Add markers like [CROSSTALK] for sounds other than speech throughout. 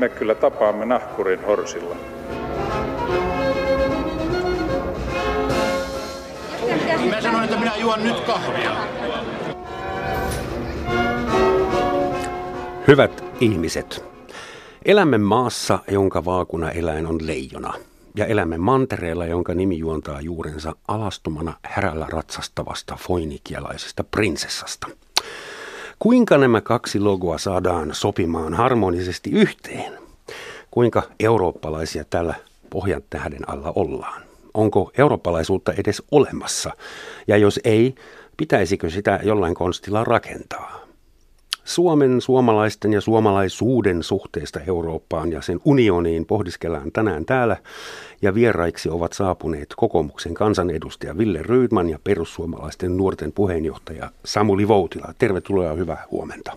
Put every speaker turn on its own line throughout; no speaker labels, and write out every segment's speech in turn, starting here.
me kyllä tapaamme nahkurin horsilla.
Mä sanoin, että minä juon nyt kahvia.
Hyvät ihmiset, elämme maassa, jonka vaakuna eläin on leijona. Ja elämme mantereella, jonka nimi juontaa juurensa alastomana härällä ratsastavasta foinikialaisesta prinsessasta. Kuinka nämä kaksi logoa saadaan sopimaan harmonisesti yhteen? Kuinka eurooppalaisia tällä pohjan tähden alla ollaan? Onko eurooppalaisuutta edes olemassa? Ja jos ei, pitäisikö sitä jollain konstilla rakentaa? Suomen, suomalaisten ja suomalaisuuden suhteesta Eurooppaan ja sen unioniin pohdiskellaan tänään täällä. Ja vieraiksi ovat saapuneet kokoomuksen kansanedustaja Ville Rydman ja perussuomalaisten nuorten puheenjohtaja Samuli Voutila. Tervetuloa ja hyvää huomenta.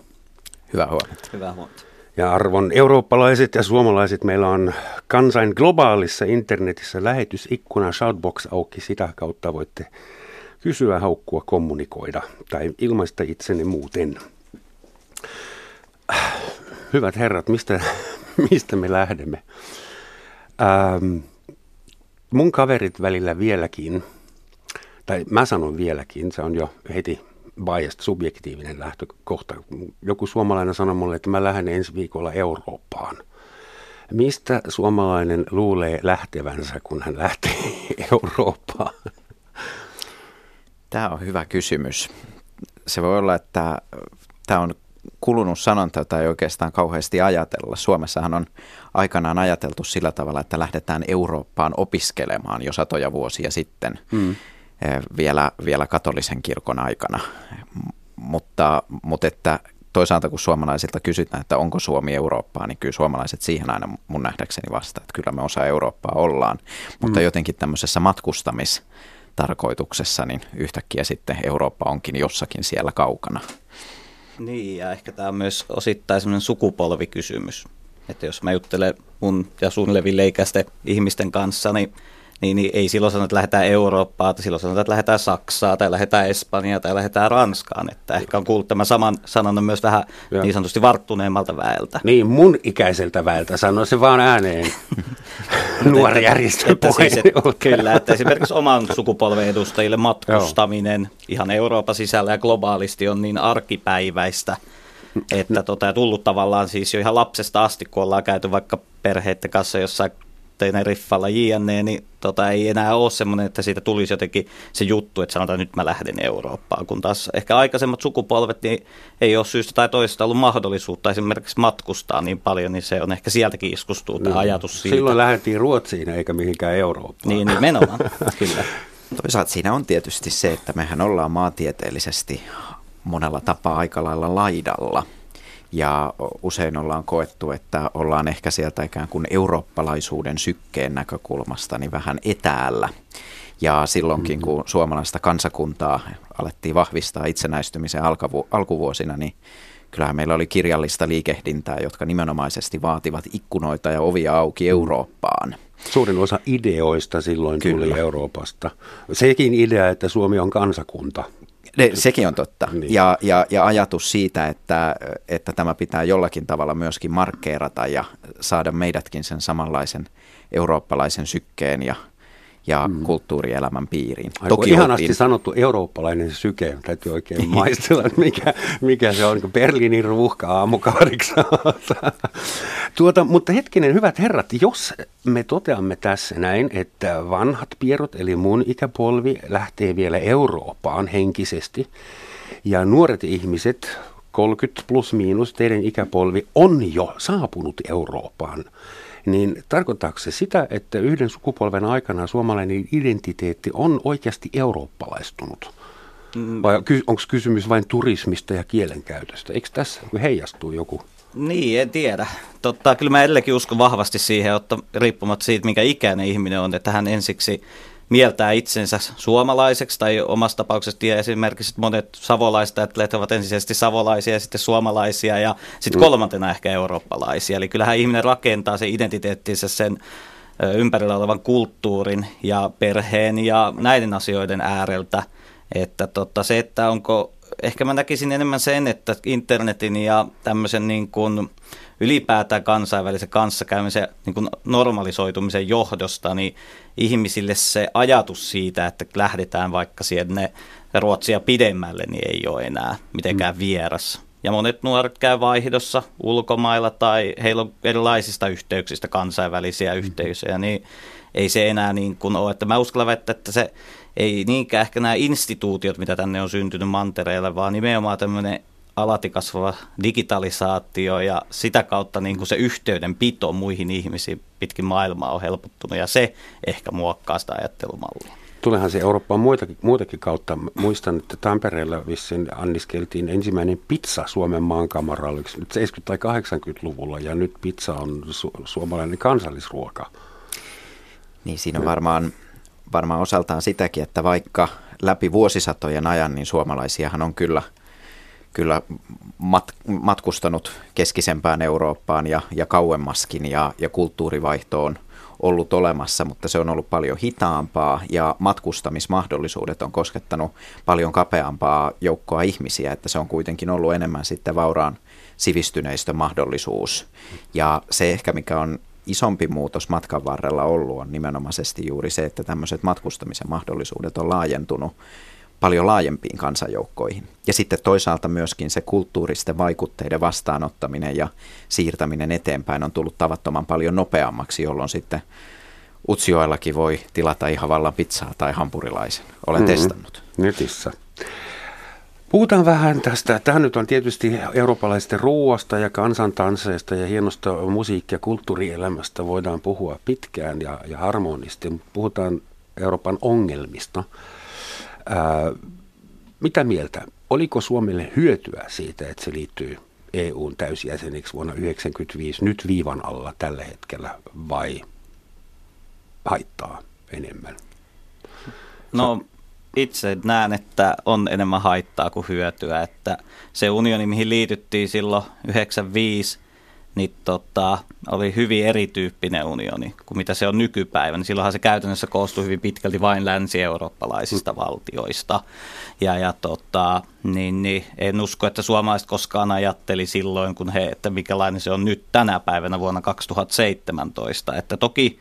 Hyvää huomenta.
Hyvää huomenta.
Ja arvon eurooppalaiset ja suomalaiset, meillä on kansain globaalissa internetissä lähetysikkuna Shoutbox auki. Sitä kautta voitte kysyä, haukkua, kommunikoida tai ilmaista itsenne muuten. Hyvät herrat, mistä, [LAUGHS] mistä me lähdemme? Ähm, mun kaverit välillä vieläkin, tai mä sanon vieläkin, se on jo heti biased, subjektiivinen lähtökohta. Joku suomalainen sanoi mulle, että mä lähden ensi viikolla Eurooppaan. Mistä suomalainen luulee lähtevänsä, kun hän lähtee [LAUGHS] Eurooppaan?
Tämä on hyvä kysymys. Se voi olla, että tämä on kulunut sanonta, jota ei oikeastaan kauheasti ajatella. Suomessahan on aikanaan ajateltu sillä tavalla, että lähdetään Eurooppaan opiskelemaan jo satoja vuosia sitten. Hmm vielä, vielä katolisen kirkon aikana. Mutta, mutta että toisaalta kun suomalaisilta kysytään, että onko Suomi Eurooppaa, niin kyllä suomalaiset siihen aina mun nähdäkseni vastaa, että kyllä me osa Eurooppaa ollaan. Mutta mm. jotenkin tämmöisessä matkustamistarkoituksessa, niin yhtäkkiä sitten Eurooppa onkin jossakin siellä kaukana.
Niin, ja ehkä tämä on myös osittain semmoinen sukupolvikysymys. Että jos mä juttelen mun ja sun levileikäisten ihmisten kanssa, niin niin, niin ei silloin sanota, että lähdetään Eurooppaan, silloin sanotaan, että lähdetään Saksaan tai lähdetään Espanjaan tai lähdetään Ranskaan. Että ehkä on kuullut tämän saman sanan myös vähän ja. niin sanotusti varttuneemmalta väeltä.
Niin, mun ikäiseltä väeltä sanoi se vaan ääneen. [LAUGHS] Nuori järjestön siis,
että, Kyllä, että esimerkiksi oman sukupolven edustajille matkustaminen Joo. ihan Euroopan sisällä ja globaalisti on niin arkipäiväistä, että tota, tullut tavallaan siis jo ihan lapsesta asti, kun ollaan käyty vaikka perheiden kanssa jossain Teneriffalla JNE, niin tota, ei enää ole semmoinen, että siitä tulisi jotenkin se juttu, että sanotaan, että nyt mä lähden Eurooppaan, kun taas ehkä aikaisemmat sukupolvet, niin ei ole syystä tai toisesta ollut mahdollisuutta esimerkiksi matkustaa niin paljon, niin se on ehkä sieltäkin iskustuu tämä no, ajatus siitä.
Silloin lähdettiin Ruotsiin eikä mihinkään Eurooppaan.
Niin, nimenomaan, [LAUGHS] kyllä.
Toisaalta siinä on tietysti se, että mehän ollaan maantieteellisesti monella tapaa aika lailla laidalla – ja usein ollaan koettu, että ollaan ehkä sieltä ikään kuin eurooppalaisuuden sykkeen näkökulmasta niin vähän etäällä. Ja silloinkin, kun suomalaista kansakuntaa alettiin vahvistaa itsenäistymisen alkavu- alkuvuosina, niin kyllähän meillä oli kirjallista liikehdintää, jotka nimenomaisesti vaativat ikkunoita ja ovia auki Eurooppaan.
Suurin osa ideoista silloin Kyllä. tuli Euroopasta. Sekin idea, että Suomi on kansakunta,
ne, sekin on totta. Niin. Ja, ja, ja ajatus siitä, että, että tämä pitää jollakin tavalla myöskin markkeerata ja saada meidätkin sen samanlaisen eurooppalaisen sykkeen ja ja mm. kulttuurielämän piiriin.
Aivan Toki ihanasti oltiin... sanottu eurooppalainen syke, täytyy oikein [LAUGHS] maistella, mikä, mikä se on, Berliinin ruuhka aamukahdeksan. tuota, mutta hetkinen, hyvät herrat, jos me toteamme tässä näin, että vanhat pierot, eli mun ikäpolvi, lähtee vielä Eurooppaan henkisesti, ja nuoret ihmiset, 30 plus miinus, teidän ikäpolvi, on jo saapunut Eurooppaan niin tarkoittaako se sitä, että yhden sukupolven aikana suomalainen identiteetti on oikeasti eurooppalaistunut? Mm. Vai onko kysymys vain turismista ja kielenkäytöstä? Eikö tässä heijastuu joku?
Niin, en tiedä. Totta, kyllä mä edelleenkin uskon vahvasti siihen, että riippumatta siitä, mikä ikäinen ihminen on, että hän ensiksi mieltää itsensä suomalaiseksi tai omassa tapauksessa esimerkiksi monet savolaiset ajattelevat ovat ensisijaisesti savolaisia ja sitten suomalaisia ja sitten mm. kolmantena ehkä eurooppalaisia. Eli kyllähän ihminen rakentaa sen identiteettinsä sen ympärillä olevan kulttuurin ja perheen ja näiden asioiden ääreltä. Että tota, se, että onko, ehkä mä näkisin enemmän sen, että internetin ja tämmöisen niin kuin ylipäätään kansainvälisen kanssakäymisen niin kuin normalisoitumisen johdosta, niin ihmisille se ajatus siitä, että lähdetään vaikka sinne Ruotsia pidemmälle, niin ei ole enää mitenkään mm. vieras. Ja monet nuoret käy vaihdossa ulkomailla tai heillä on erilaisista yhteyksistä kansainvälisiä mm. yhteisöjä, niin ei se enää niin kuin ole. Että mä uskallan väittää, että se ei niinkään ehkä nämä instituutiot, mitä tänne on syntynyt mantereelle, vaan nimenomaan tämmöinen alati kasvava digitalisaatio ja sitä kautta niin kuin se yhteydenpito muihin ihmisiin pitkin maailmaa on helpottunut ja se ehkä muokkaa sitä ajattelumallia.
Tulehan se Eurooppaan muitakin, muutakin kautta. Muistan, että Tampereella vissiin anniskeltiin ensimmäinen pizza Suomen maankamaralla, nyt 70- tai 80-luvulla, ja nyt pizza on su- suomalainen kansallisruoka.
Niin siinä on varmaan, varmaan osaltaan sitäkin, että vaikka läpi vuosisatojen ajan, niin suomalaisiahan on kyllä, kyllä mat, matkustanut keskisempään Eurooppaan ja, ja kauemmaskin, ja, ja kulttuurivaihto on ollut olemassa, mutta se on ollut paljon hitaampaa ja matkustamismahdollisuudet on koskettanut paljon kapeampaa joukkoa ihmisiä, että se on kuitenkin ollut enemmän sitten vauraan sivistyneistön mahdollisuus. Ja se ehkä mikä on isompi muutos matkan varrella ollut on nimenomaisesti juuri se, että tämmöiset matkustamisen mahdollisuudet on laajentunut paljon laajempiin kansanjoukkoihin. Ja sitten toisaalta myöskin se kulttuuristen vaikutteiden vastaanottaminen ja siirtäminen eteenpäin on tullut tavattoman paljon nopeammaksi, jolloin sitten Utsioillakin voi tilata ihan vallan pizzaa tai hampurilaisen. Olen mm-hmm. testannut.
Netissä. Puhutaan vähän tästä. Tämä nyt on tietysti eurooppalaisten ruoasta ja kansantansseista ja hienosta musiikki- ja kulttuurielämästä voidaan puhua pitkään ja, ja harmonisesti. Puhutaan Euroopan ongelmista. Ää, mitä mieltä? Oliko Suomelle hyötyä siitä, että se liittyy EUn täysjäseneksi vuonna 1995 nyt viivan alla tällä hetkellä vai haittaa enemmän?
No itse näen, että on enemmän haittaa kuin hyötyä, että se unioni, mihin liityttiin silloin 95, niin tota, oli hyvin erityyppinen unioni kuin mitä se on nykypäivänä. Silloinhan se käytännössä koostui hyvin pitkälti vain länsi-eurooppalaisista mm. valtioista. Ja, ja tota, niin, niin, en usko, että suomalaiset koskaan ajatteli silloin, kun he, että mikälainen se on nyt tänä päivänä vuonna 2017. Että toki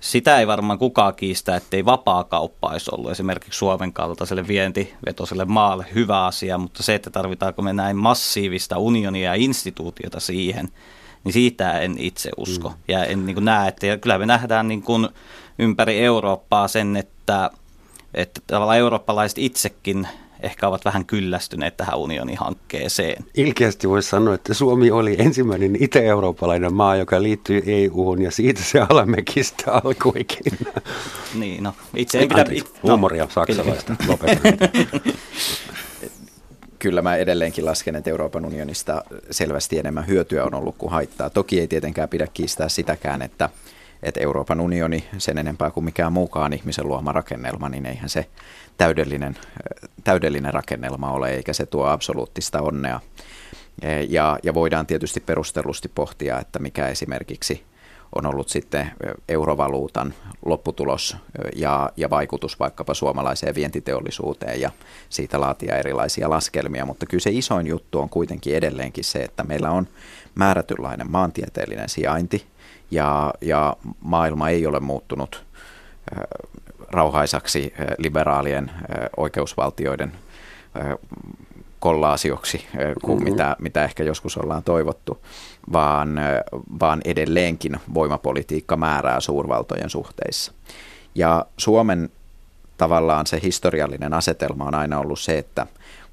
sitä ei varmaan kukaan kiistä, ettei vapaa kauppa olisi ollut esimerkiksi Suomen kaltaiselle vientivetoiselle maalle hyvä asia, mutta se, että tarvitaanko me näin massiivista unionia ja instituutiota siihen, niin siitä en itse usko. Mm. Ja en niin kuin näe, että ja kyllä me nähdään niin kuin ympäri Eurooppaa sen, että, että tavallaan eurooppalaiset itsekin ehkä ovat vähän kyllästyneet tähän unionihankkeeseen.
Ilkeästi voisi sanoa, että Suomi oli ensimmäinen itä-eurooppalainen maa, joka liittyi EU-hun ja siitä se alamekistä alkuikin.
Niin, no
itse en pidä... Anteeksi, no, huumoria saksalaista, [LAUGHS]
Kyllä mä edelleenkin lasken, että Euroopan unionista selvästi enemmän hyötyä on ollut kuin haittaa. Toki ei tietenkään pidä kiistää sitäkään, että että Euroopan unioni sen enempää kuin mikään muukaan ihmisen luoma rakennelma, niin eihän se täydellinen, täydellinen rakennelma ole, eikä se tuo absoluuttista onnea. Ja, ja voidaan tietysti perustellusti pohtia, että mikä esimerkiksi on ollut sitten eurovaluutan lopputulos ja, ja vaikutus vaikkapa suomalaiseen vientiteollisuuteen ja siitä laatia erilaisia laskelmia, mutta kyllä se isoin juttu on kuitenkin edelleenkin se, että meillä on määrätynlainen maantieteellinen sijainti ja, ja maailma ei ole muuttunut rauhaisaksi liberaalien oikeusvaltioiden kollaasioksi kuin mm-hmm. mitä, mitä ehkä joskus ollaan toivottu, vaan, vaan edelleenkin voimapolitiikka määrää suurvaltojen suhteissa. Ja Suomen tavallaan se historiallinen asetelma on aina ollut se, että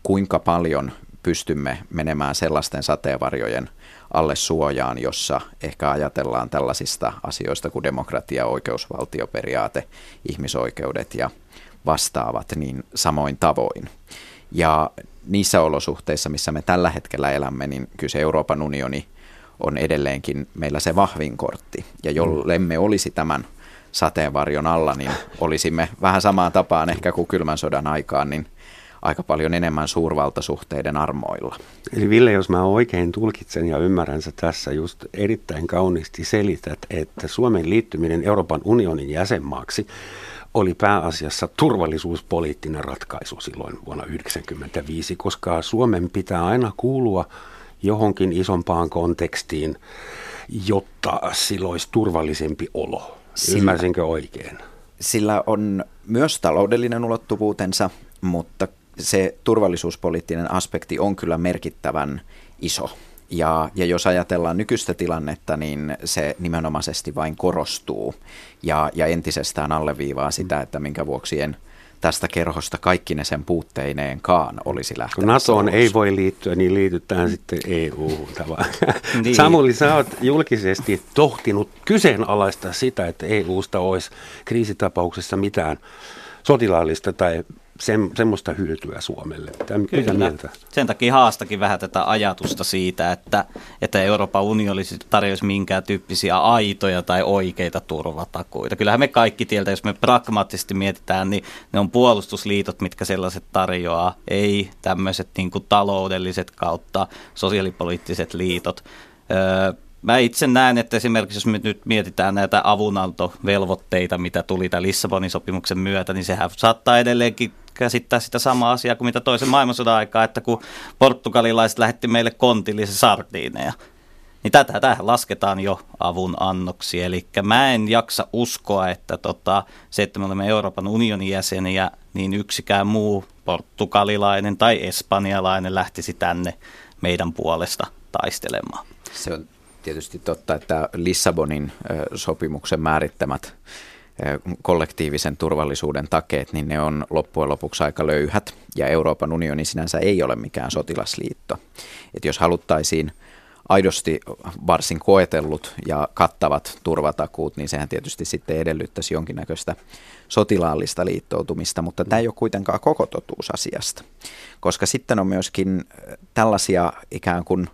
kuinka paljon pystymme menemään sellaisten sateenvarjojen alle suojaan, jossa ehkä ajatellaan tällaisista asioista kuin demokratia, oikeusvaltioperiaate, ihmisoikeudet ja vastaavat niin samoin tavoin. Ja niissä olosuhteissa, missä me tällä hetkellä elämme, niin kyllä se Euroopan unioni on edelleenkin meillä se vahvin kortti. Ja jollemme olisi tämän sateenvarjon alla, niin olisimme vähän samaan tapaan ehkä kuin kylmän sodan aikaan, niin aika paljon enemmän suurvaltasuhteiden armoilla.
Eli Ville, jos mä oikein tulkitsen ja ymmärrän sä tässä just erittäin kauniisti selität, että Suomen liittyminen Euroopan unionin jäsenmaaksi oli pääasiassa turvallisuuspoliittinen ratkaisu silloin vuonna 1995, koska Suomen pitää aina kuulua johonkin isompaan kontekstiin, jotta sillä olisi turvallisempi olo. Sillä, Ymmärsinkö oikein?
Sillä on myös taloudellinen ulottuvuutensa, mutta se turvallisuuspoliittinen aspekti on kyllä merkittävän iso. Ja, ja jos ajatellaan nykyistä tilannetta, niin se nimenomaisesti vain korostuu ja, ja entisestään alleviivaa sitä, että minkä vuoksi en tästä kerhosta kaikki ne sen puutteineenkaan olisi lähtenyt.
Kun NATOon ei voi liittyä, niin liitytään sitten EU. [LAUGHS] niin. Samuli, sä oot julkisesti tohtinut kyseenalaista sitä, että EUsta olisi kriisitapauksessa mitään sotilaallista tai sem, semmoista hyötyä Suomelle.
Mitä Kyllä. Mieltä? Sen takia haastakin vähän tätä ajatusta siitä, että, että Euroopan unioni tarjoaisi minkään tyyppisiä aitoja tai oikeita turvatakuita. Kyllähän me kaikki tieltä, jos me pragmaattisesti mietitään, niin ne on puolustusliitot, mitkä sellaiset tarjoaa, ei tämmöiset niin taloudelliset kautta sosiaalipoliittiset liitot. Öö, Mä itse näen, että esimerkiksi jos me nyt mietitään näitä avunantovelvoitteita, mitä tuli tämän Lissabonin sopimuksen myötä, niin sehän saattaa edelleenkin käsittää sitä samaa asiaa kuin mitä toisen maailmansodan aikaa, että kun portugalilaiset lähetti meille kontillisen sardiineja, niin tätä tähän lasketaan jo avun annoksi. Eli mä en jaksa uskoa, että tota, se, että me olemme Euroopan unionin jäseniä, niin yksikään muu portugalilainen tai espanjalainen lähtisi tänne meidän puolesta taistelemaan.
Se on tietysti totta, että Lissabonin sopimuksen määrittämät kollektiivisen turvallisuuden takeet, niin ne on loppujen lopuksi aika löyhät. Ja Euroopan unioni sinänsä ei ole mikään sotilasliitto. Et jos haluttaisiin aidosti varsin koetellut ja kattavat turvatakuut, niin sehän tietysti sitten edellyttäisi jonkinnäköistä sotilaallista liittoutumista, mutta tämä ei ole kuitenkaan koko totuus asiasta. Koska sitten on myöskin tällaisia ikään kuin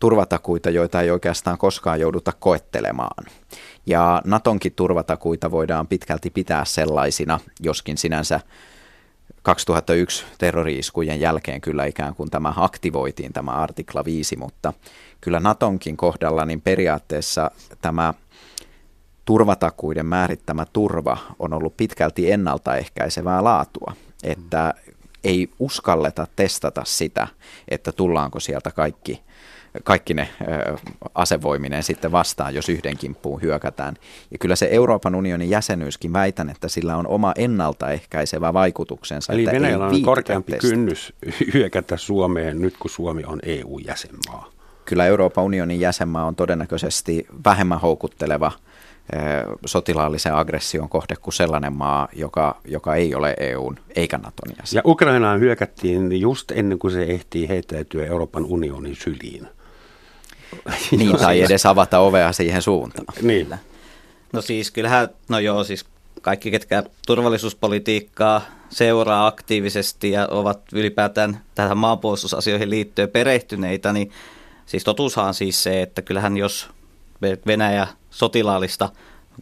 turvatakuita, joita ei oikeastaan koskaan jouduta koettelemaan. Ja Natonkin turvatakuita voidaan pitkälti pitää sellaisina, joskin sinänsä 2001 terroriiskujen jälkeen kyllä ikään kuin tämä aktivoitiin, tämä artikla 5, mutta kyllä Natonkin kohdalla niin periaatteessa tämä turvatakuiden määrittämä turva on ollut pitkälti ennaltaehkäisevää laatua, että ei uskalleta testata sitä, että tullaanko sieltä kaikki kaikki ne asevoiminen sitten vastaan, jos yhden kimppuun hyökätään. Ja kyllä se Euroopan unionin jäsenyyskin väitän, että sillä on oma ennaltaehkäisevä vaikutuksensa.
Eli Venäjällä on korkeampi testa. kynnys [LAUGHS] hyökätä Suomeen nyt, kun Suomi on EU-jäsenmaa.
Kyllä Euroopan unionin jäsenmaa on todennäköisesti vähemmän houkutteleva sotilaallisen aggression kohde kuin sellainen maa, joka, joka ei ole EUn eikä Naton jäsen.
Ja Ukrainaan hyökättiin just ennen kuin se ehtii heittäytyä Euroopan unionin syliin.
Niin, tai edes avata ovea siihen suuntaan.
Niin.
No siis kyllähän, no joo, siis kaikki, ketkä turvallisuuspolitiikkaa seuraa aktiivisesti ja ovat ylipäätään tähän maanpuolustusasioihin liittyen perehtyneitä, niin siis totuushan on siis se, että kyllähän jos Venäjä sotilaallista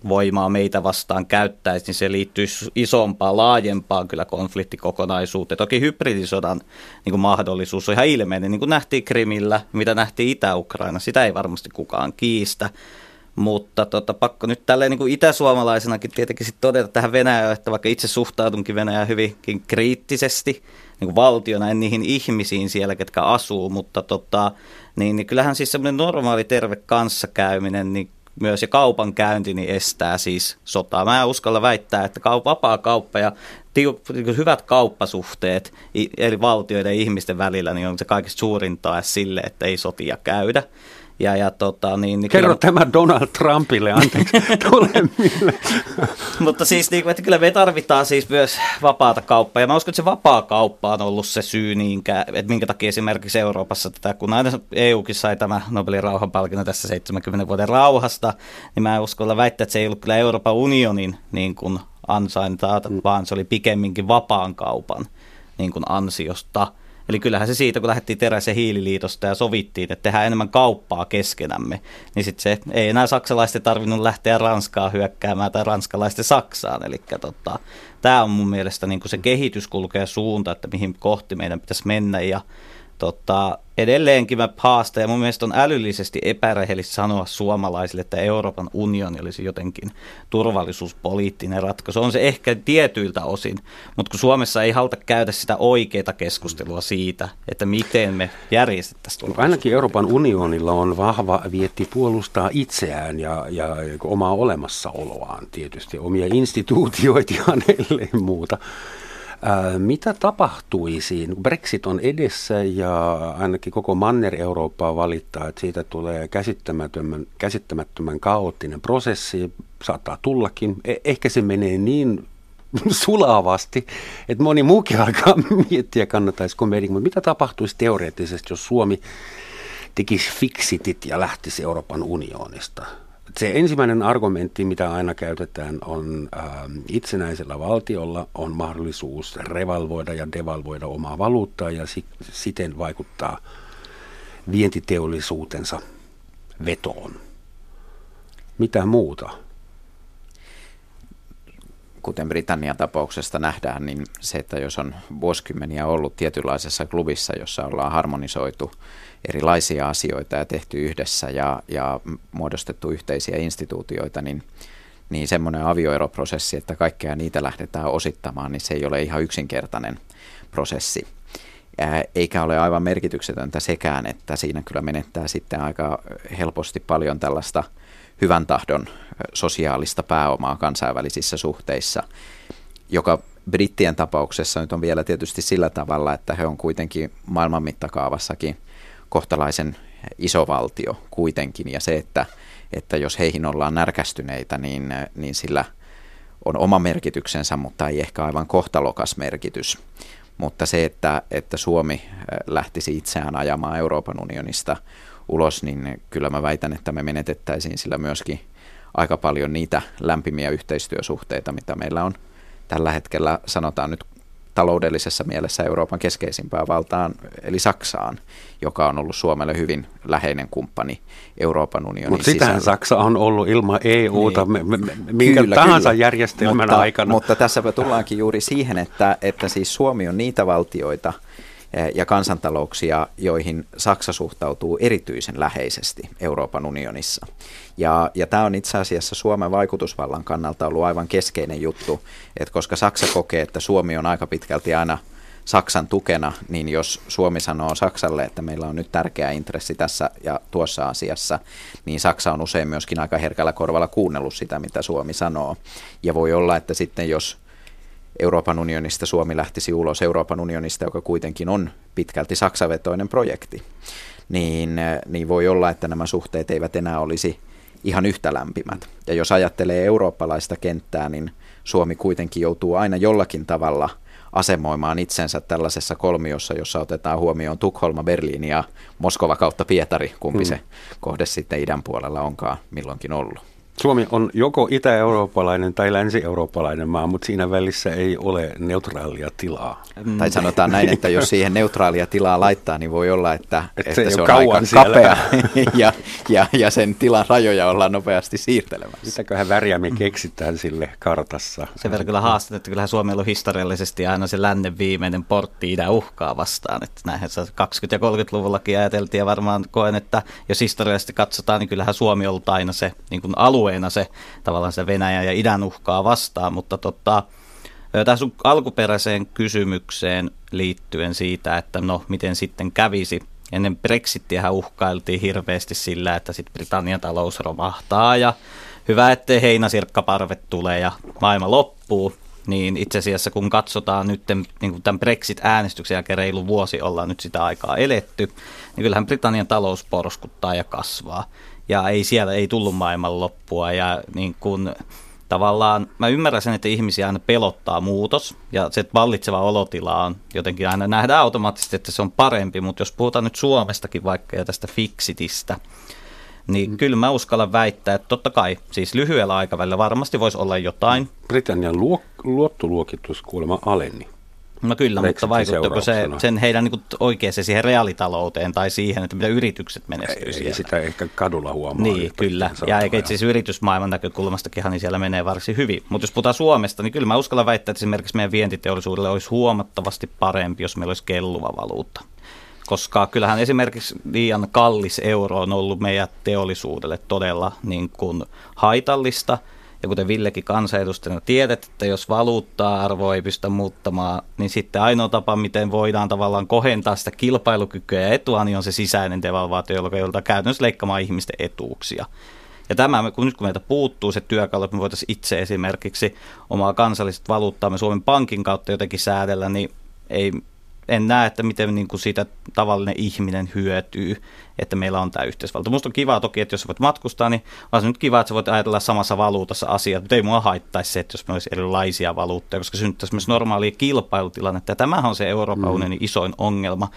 voimaa meitä vastaan käyttäisi, niin se liittyy isompaan, laajempaan kyllä konfliktikokonaisuuteen. Toki hybridisodan niin mahdollisuus on ihan ilmeinen, niin kuin nähtiin Krimillä, mitä nähtiin Itä-Ukraina, sitä ei varmasti kukaan kiistä. Mutta tota, pakko nyt tälleen niin kuin itäsuomalaisenakin tietenkin sit todeta tähän Venäjään, että vaikka itse suhtautunkin Venäjään hyvinkin kriittisesti niin kuin valtiona, en niihin ihmisiin siellä, ketkä asuu, mutta tota, niin, niin kyllähän siis semmoinen normaali terve kanssakäyminen, niin myös ja kaupan käynti niin estää siis sotaa. Mä uskalla väittää, että kaup- vapaa kauppa ja tiu, niin hyvät kauppasuhteet eri valtioiden ja ihmisten välillä niin on se kaikista suurin tae sille, että ei sotia käydä. Ja, ja tota, niin, niin
Kerro kyllä... tämä Donald Trumpille, anteeksi, [LAUGHS] tulemmille.
Mutta siis niin, että kyllä me tarvitaan siis myös vapaata kauppaa. Ja mä uskon, että se vapaa kauppa on ollut se syy, niinkä, että minkä takia esimerkiksi Euroopassa tätä, kun aina EUkin sai tämä Nobelin rauhanpalkinnon tässä 70 vuoden rauhasta, niin mä uskon väittää, että se ei ollut kyllä Euroopan unionin niin kuin ansaintaa, vaan se oli pikemminkin vapaan kaupan niin kuin ansiosta – Eli kyllähän se siitä, kun lähdettiin teräsen hiililiitosta ja sovittiin, että tehdään enemmän kauppaa keskenämme, niin sitten se ei enää saksalaisten tarvinnut lähteä Ranskaa hyökkäämään tai ranskalaisten Saksaan. Eli tota, tämä on mun mielestä niin se kehitys kulkee suunta, että mihin kohti meidän pitäisi mennä. Ja tota, edelleenkin mä haastan, ja mun mielestä on älyllisesti epärehellistä sanoa suomalaisille, että Euroopan unioni olisi jotenkin turvallisuuspoliittinen ratkaisu. On se ehkä tietyiltä osin, mutta kun Suomessa ei haluta käydä sitä oikeaa keskustelua siitä, että miten me järjestettäisiin
Ainakin Euroopan unionilla on vahva vietti puolustaa itseään ja, ja omaa olemassaoloaan tietysti, omia instituutioitaan ellei muuta. Mitä tapahtuisi? Brexit on edessä ja ainakin koko Manner-Eurooppaa valittaa, että siitä tulee käsittämättömän, käsittämättömän kaoottinen prosessi. Saattaa tullakin. E- ehkä se menee niin [LAUGHS] sulavasti, että moni muukin alkaa [LAUGHS] miettiä, kannattaisiko meidän. Mutta mitä tapahtuisi teoreettisesti, jos Suomi tekisi fiksitit ja lähtisi Euroopan unionista? Se ensimmäinen argumentti, mitä aina käytetään, on äh, itsenäisellä valtiolla on mahdollisuus revalvoida ja devalvoida omaa valuuttaa ja si- siten vaikuttaa vientiteollisuutensa vetoon. Mitä muuta?
Kuten Britannian tapauksesta nähdään, niin se, että jos on vuosikymmeniä ollut tietynlaisessa klubissa, jossa ollaan harmonisoitu erilaisia asioita ja tehty yhdessä ja, ja muodostettu yhteisiä instituutioita, niin, niin semmoinen avioeroprosessi, että kaikkea niitä lähdetään osittamaan, niin se ei ole ihan yksinkertainen prosessi. Eikä ole aivan merkityksetöntä sekään, että siinä kyllä menettää sitten aika helposti paljon tällaista hyvän tahdon sosiaalista pääomaa kansainvälisissä suhteissa, joka brittien tapauksessa nyt on vielä tietysti sillä tavalla, että he on kuitenkin maailman mittakaavassakin kohtalaisen iso valtio kuitenkin ja se, että, että jos heihin ollaan närkästyneitä, niin, niin sillä on oma merkityksensä, mutta ei ehkä aivan kohtalokas merkitys. Mutta se, että, että Suomi äh, lähtisi itseään ajamaan Euroopan unionista ulos, niin kyllä mä väitän, että me menetettäisiin sillä myöskin aika paljon niitä lämpimiä yhteistyösuhteita, mitä meillä on tällä hetkellä, sanotaan nyt taloudellisessa mielessä Euroopan keskeisimpään valtaan, eli Saksaan, joka on ollut Suomelle hyvin läheinen kumppani Euroopan unionin
Mutta sitähän Saksa on ollut ilman EUta niin. minkä kyllä, tahansa kyllä. järjestelmän
mutta,
aikana.
Mutta tässä tullaankin juuri siihen, että, että siis Suomi on niitä valtioita, ja kansantalouksia, joihin Saksa suhtautuu erityisen läheisesti Euroopan unionissa. Ja, ja tämä on itse asiassa Suomen vaikutusvallan kannalta ollut aivan keskeinen juttu, että koska Saksa kokee, että Suomi on aika pitkälti aina Saksan tukena, niin jos Suomi sanoo Saksalle, että meillä on nyt tärkeä intressi tässä ja tuossa asiassa, niin Saksa on usein myöskin aika herkällä korvalla kuunnellut sitä, mitä Suomi sanoo. Ja voi olla, että sitten jos Euroopan unionista Suomi lähtisi ulos Euroopan unionista, joka kuitenkin on pitkälti saksavetoinen projekti, niin, niin voi olla, että nämä suhteet eivät enää olisi ihan yhtä lämpimät. Ja jos ajattelee eurooppalaista kenttää, niin Suomi kuitenkin joutuu aina jollakin tavalla asemoimaan itsensä tällaisessa kolmiossa, jossa otetaan huomioon Tukholma, Berliini ja Moskova kautta Pietari, kumpi hmm. se kohde sitten idän puolella onkaan milloinkin ollut.
Suomi on joko itä-eurooppalainen tai länsi-eurooppalainen maa, mutta siinä välissä ei ole neutraalia tilaa.
Mm. Tai sanotaan näin, että jos siihen neutraalia tilaa laittaa, niin voi olla, että, että, että se, se on aika siellä. kapea [LAUGHS] ja, ja, ja sen tilan rajoja ollaan nopeasti siirtelemässä.
Mitäköhän väriä me keksitään sille kartassa?
Se verran kyllä haastet, että kyllähän Suomi on ollut historiallisesti aina se lännen viimeinen portti idän uhkaa vastaan. Että näinhän 20- ja 30-luvullakin ajateltiin ja varmaan koen, että jos historiallisesti katsotaan, niin kyllähän Suomi on ollut aina se niin kuin alue alueena se tavallaan se Venäjä ja idän uhkaa vastaan, mutta tota, tässä sun alkuperäiseen kysymykseen liittyen siitä, että no miten sitten kävisi. Ennen Brexittiä uhkailtiin hirveästi sillä, että sitten Britannian talous romahtaa ja hyvä, ettei heinäsirkkaparvet tulee ja maailma loppuu. Niin itse asiassa kun katsotaan nyt niin kuin tämän Brexit-äänestyksen jälkeen reilu vuosi ollaan nyt sitä aikaa eletty, niin kyllähän Britannian talous porskuttaa ja kasvaa ja ei siellä ei tullut maailman loppua ja niin kuin, tavallaan mä ymmärrän sen, että ihmisiä aina pelottaa muutos ja se vallitseva olotila on jotenkin aina nähdään automaattisesti, että se on parempi, mutta jos puhutaan nyt Suomestakin vaikka ja tästä fixitistä, niin mm. kyllä mä uskallan väittää, että totta kai, siis lyhyellä aikavälillä varmasti voisi olla jotain.
Britannian luottoluokitus kuulemma aleni.
No kyllä, mutta vaikuttaako se sen heidän niin oikeaan siihen reaalitalouteen tai siihen, että mitä yritykset menestyy
ei, ei sitä ehkä kadulla huomaa.
Niin, kyllä. Ja eikä itse asiassa yritysmaailman näkökulmastakin, niin siellä menee varsin hyvin. Mutta jos puhutaan Suomesta, niin kyllä mä uskallan väittää, että esimerkiksi meidän vientiteollisuudelle olisi huomattavasti parempi, jos meillä olisi kelluva valuutta koska kyllähän esimerkiksi liian kallis euro on ollut meidän teollisuudelle todella niin kuin haitallista. Ja kuten Villekin kansanedustajana tiedät, että jos valuutta-arvoa ei pystytä muuttamaan, niin sitten ainoa tapa, miten voidaan tavallaan kohentaa sitä kilpailukykyä ja etua, niin on se sisäinen devalvaatio, joka joudutaan käytännössä leikkaamaan ihmisten etuuksia. Ja tämä, kun nyt kun meiltä puuttuu se työkalu, että me voitaisiin itse esimerkiksi omaa kansalliset valuuttaamme Suomen Pankin kautta jotenkin säädellä, niin ei, en näe, että miten niin kuin siitä tavallinen ihminen hyötyy, että meillä on tämä yhteisvalta. Minusta on kiva toki, että jos sä voit matkustaa, niin on se nyt kiva, että sä voit ajatella samassa valuutassa asiat, mutta ei mua haittaisi se, että jos meillä olisi erilaisia valuutteja, koska synnyttäisi myös normaalia kilpailutilannetta. Ja tämähän on se Euroopan mm. unionin isoin ongelma,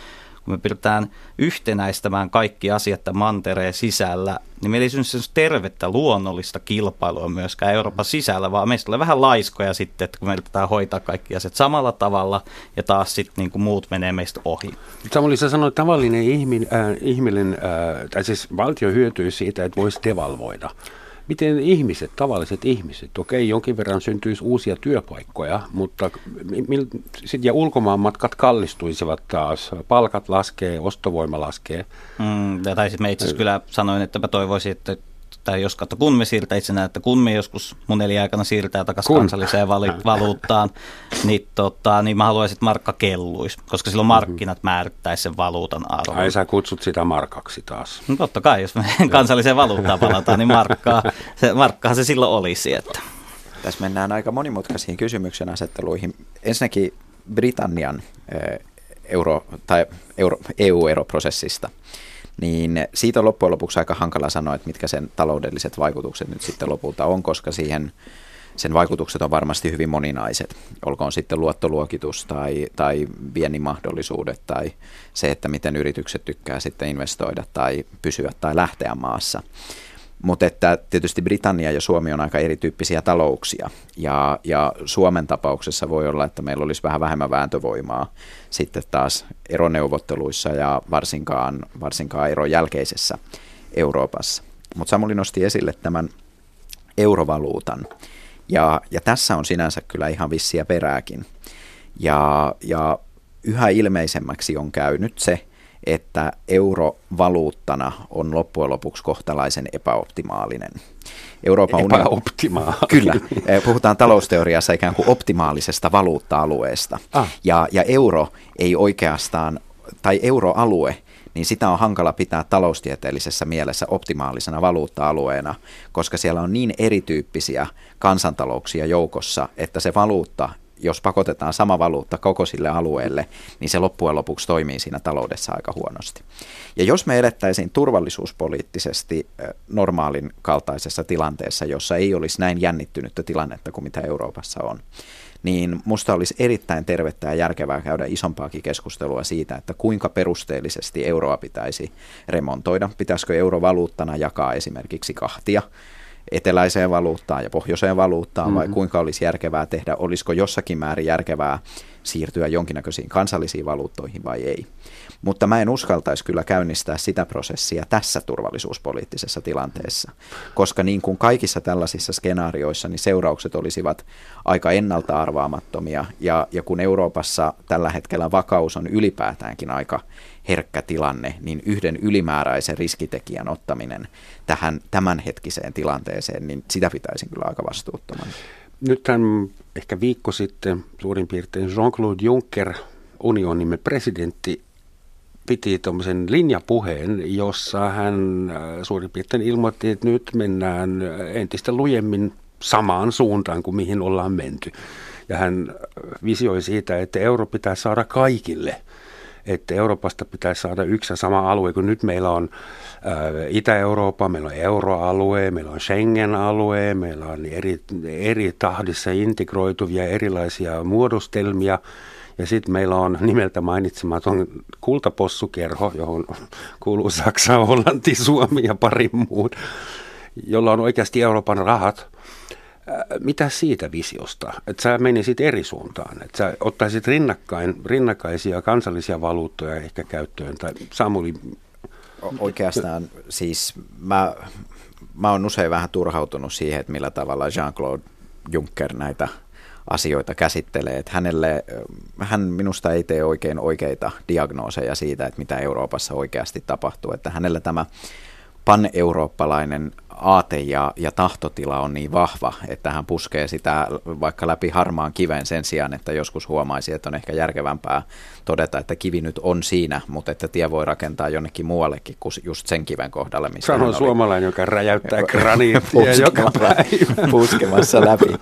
kun me pyritään yhtenäistämään kaikki asiat mantereen sisällä, niin meillä ei synny tervettä luonnollista kilpailua myöskään Euroopan sisällä, vaan meistä tulee vähän laiskoja sitten, että kun meillä pitää hoitaa kaikki asiat samalla tavalla ja taas sitten niin kuin muut menee meistä ohi.
Samuli, sä sanoit, että tavallinen ihmin, äh, ihminen, äh, tai siis valtio hyötyy siitä, että voisi devalvoida miten ihmiset, tavalliset ihmiset, okei, jonkin verran syntyisi uusia työpaikkoja, mutta ja ulkomaan matkat kallistuisivat taas, palkat laskee, ostovoima laskee.
Mm, tai sitten me itse asiassa kyllä sanoin, että mä toivoisin, että tai jos katso, kun me siirtää itse että kun me joskus mun aikana siirtää takaisin kun. kansalliseen vali- [LAUGHS] valuuttaan, niin, tota, niin mä haluaisin, että markka kelluisi, koska silloin markkinat määrittäisi sen valuutan arvon.
Ai sä kutsut sitä markaksi taas.
No, totta kai, jos me [LAUGHS] kansalliseen valuuttaan palataan, niin markkaa, se, markkahan se silloin olisi. Että.
Tässä mennään aika monimutkaisiin kysymyksen asetteluihin. Ensinnäkin Britannian euro, tai euro, EU-eroprosessista niin siitä on loppujen lopuksi aika hankala sanoa, että mitkä sen taloudelliset vaikutukset nyt sitten lopulta on, koska siihen sen vaikutukset on varmasti hyvin moninaiset. Olkoon sitten luottoluokitus tai, tai viennin mahdollisuudet tai se, että miten yritykset tykkää sitten investoida tai pysyä tai lähteä maassa. Mutta että tietysti Britannia ja Suomi on aika erityyppisiä talouksia ja, ja Suomen tapauksessa voi olla, että meillä olisi vähän vähemmän vääntövoimaa sitten taas eroneuvotteluissa ja varsinkaan, varsinkaan eron jälkeisessä Euroopassa. Mutta Samuli nosti esille tämän eurovaluutan ja, ja tässä on sinänsä kyllä ihan vissiä perääkin. Ja, ja yhä ilmeisemmäksi on käynyt se, että eurovaluuttana on loppujen lopuksi kohtalaisen epäoptimaalinen.
Euroopan Epäoptimaalinen.
Kyllä, eh, puhutaan talousteoriassa ikään kuin optimaalisesta valuutta-alueesta. Ah. Ja, ja euro ei oikeastaan, tai euroalue, niin sitä on hankala pitää taloustieteellisessä mielessä optimaalisena valuutta-alueena, koska siellä on niin erityyppisiä kansantalouksia joukossa, että se valuutta jos pakotetaan sama valuutta koko sille alueelle, niin se loppujen lopuksi toimii siinä taloudessa aika huonosti. Ja jos me elettäisiin turvallisuuspoliittisesti normaalin kaltaisessa tilanteessa, jossa ei olisi näin jännittynyttä tilannetta kuin mitä Euroopassa on, niin musta olisi erittäin tervettä ja järkevää käydä isompaakin keskustelua siitä, että kuinka perusteellisesti euroa pitäisi remontoida. Pitäisikö eurovaluuttana jakaa esimerkiksi kahtia, eteläiseen valuuttaan ja pohjoiseen valuuttaan, mm-hmm. vai kuinka olisi järkevää tehdä, olisiko jossakin määrin järkevää siirtyä jonkinnäköisiin kansallisiin valuuttoihin vai ei. Mutta mä en uskaltaisi kyllä käynnistää sitä prosessia tässä turvallisuuspoliittisessa tilanteessa, koska niin kuin kaikissa tällaisissa skenaarioissa, niin seuraukset olisivat aika ennalta arvaamattomia, ja, ja kun Euroopassa tällä hetkellä vakaus on ylipäätäänkin aika herkkä tilanne, niin yhden ylimääräisen riskitekijän ottaminen tähän tämänhetkiseen tilanteeseen, niin sitä pitäisin kyllä aika vastuuttoman.
Nyt ehkä viikko sitten suurin piirtein Jean-Claude Juncker, unionimme presidentti, piti tuommoisen linjapuheen, jossa hän äh, suurin piirtein ilmoitti, että nyt mennään entistä lujemmin samaan suuntaan kuin mihin ollaan menty. Ja hän visioi siitä, että euro pitää saada kaikille – että Euroopasta pitäisi saada yksi ja sama alue, kun nyt meillä on Itä-Eurooppa, meillä on euroalue, meillä on Schengen-alue, meillä on eri, eri tahdissa integroituvia erilaisia muodostelmia. Ja sitten meillä on [LAUGHS] nimeltä mainitsematon kultapossukerho, johon kuuluu Saksa, Hollanti, Suomi ja pari muut, jolla on oikeasti Euroopan rahat – mitä siitä visiosta, että sä menisit eri suuntaan, että sä ottaisit rinnakkain, rinnakkaisia kansallisia valuuttoja ehkä käyttöön, tai Samuli...
Oikeastaan siis mä, mä oon usein vähän turhautunut siihen, että millä tavalla Jean-Claude Juncker näitä asioita käsittelee. Että hänelle, hän minusta ei tee oikein oikeita diagnooseja siitä, että mitä Euroopassa oikeasti tapahtuu. Että hänellä tämä pan-eurooppalainen aate ja, ja tahtotila on niin vahva, että hän puskee sitä vaikka läpi harmaan kiven sen sijaan, että joskus huomaisi, että on ehkä järkevämpää todeta, että kivi nyt on siinä, mutta että tie voi rakentaa jonnekin muuallekin kuin just sen kiven kohdalle. Missä
Sano suomalainen, joka räjäyttää graniittia joka päivä.
Puskemassa läpi.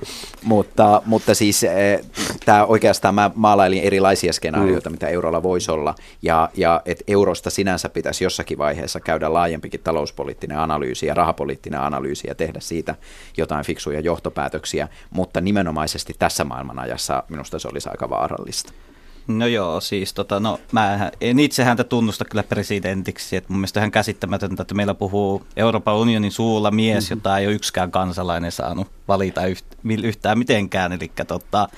mutta, mutta siis e, tämä oikeastaan mä maalailin erilaisia skenaarioita, mm. mitä eurolla voisi olla, ja, ja että eurosta sinänsä pitäisi jossakin vaiheessa käydä laajempikin talouspoliittinen analyysi ja rahapoliittinen analyysi ja tehdä siitä jotain fiksuja johtopäätöksiä, mutta nimenomaisesti tässä maailmanajassa minusta se olisi aika vaarallista.
No joo, siis tota, no, mä en itse häntä tunnusta kyllä presidentiksi, että mun mielestä ihan käsittämätöntä, että meillä puhuu Euroopan unionin suulla mies, mm-hmm. jota ei ole yksikään kansalainen saanut valita yht, yhtään mitenkään, eli tota,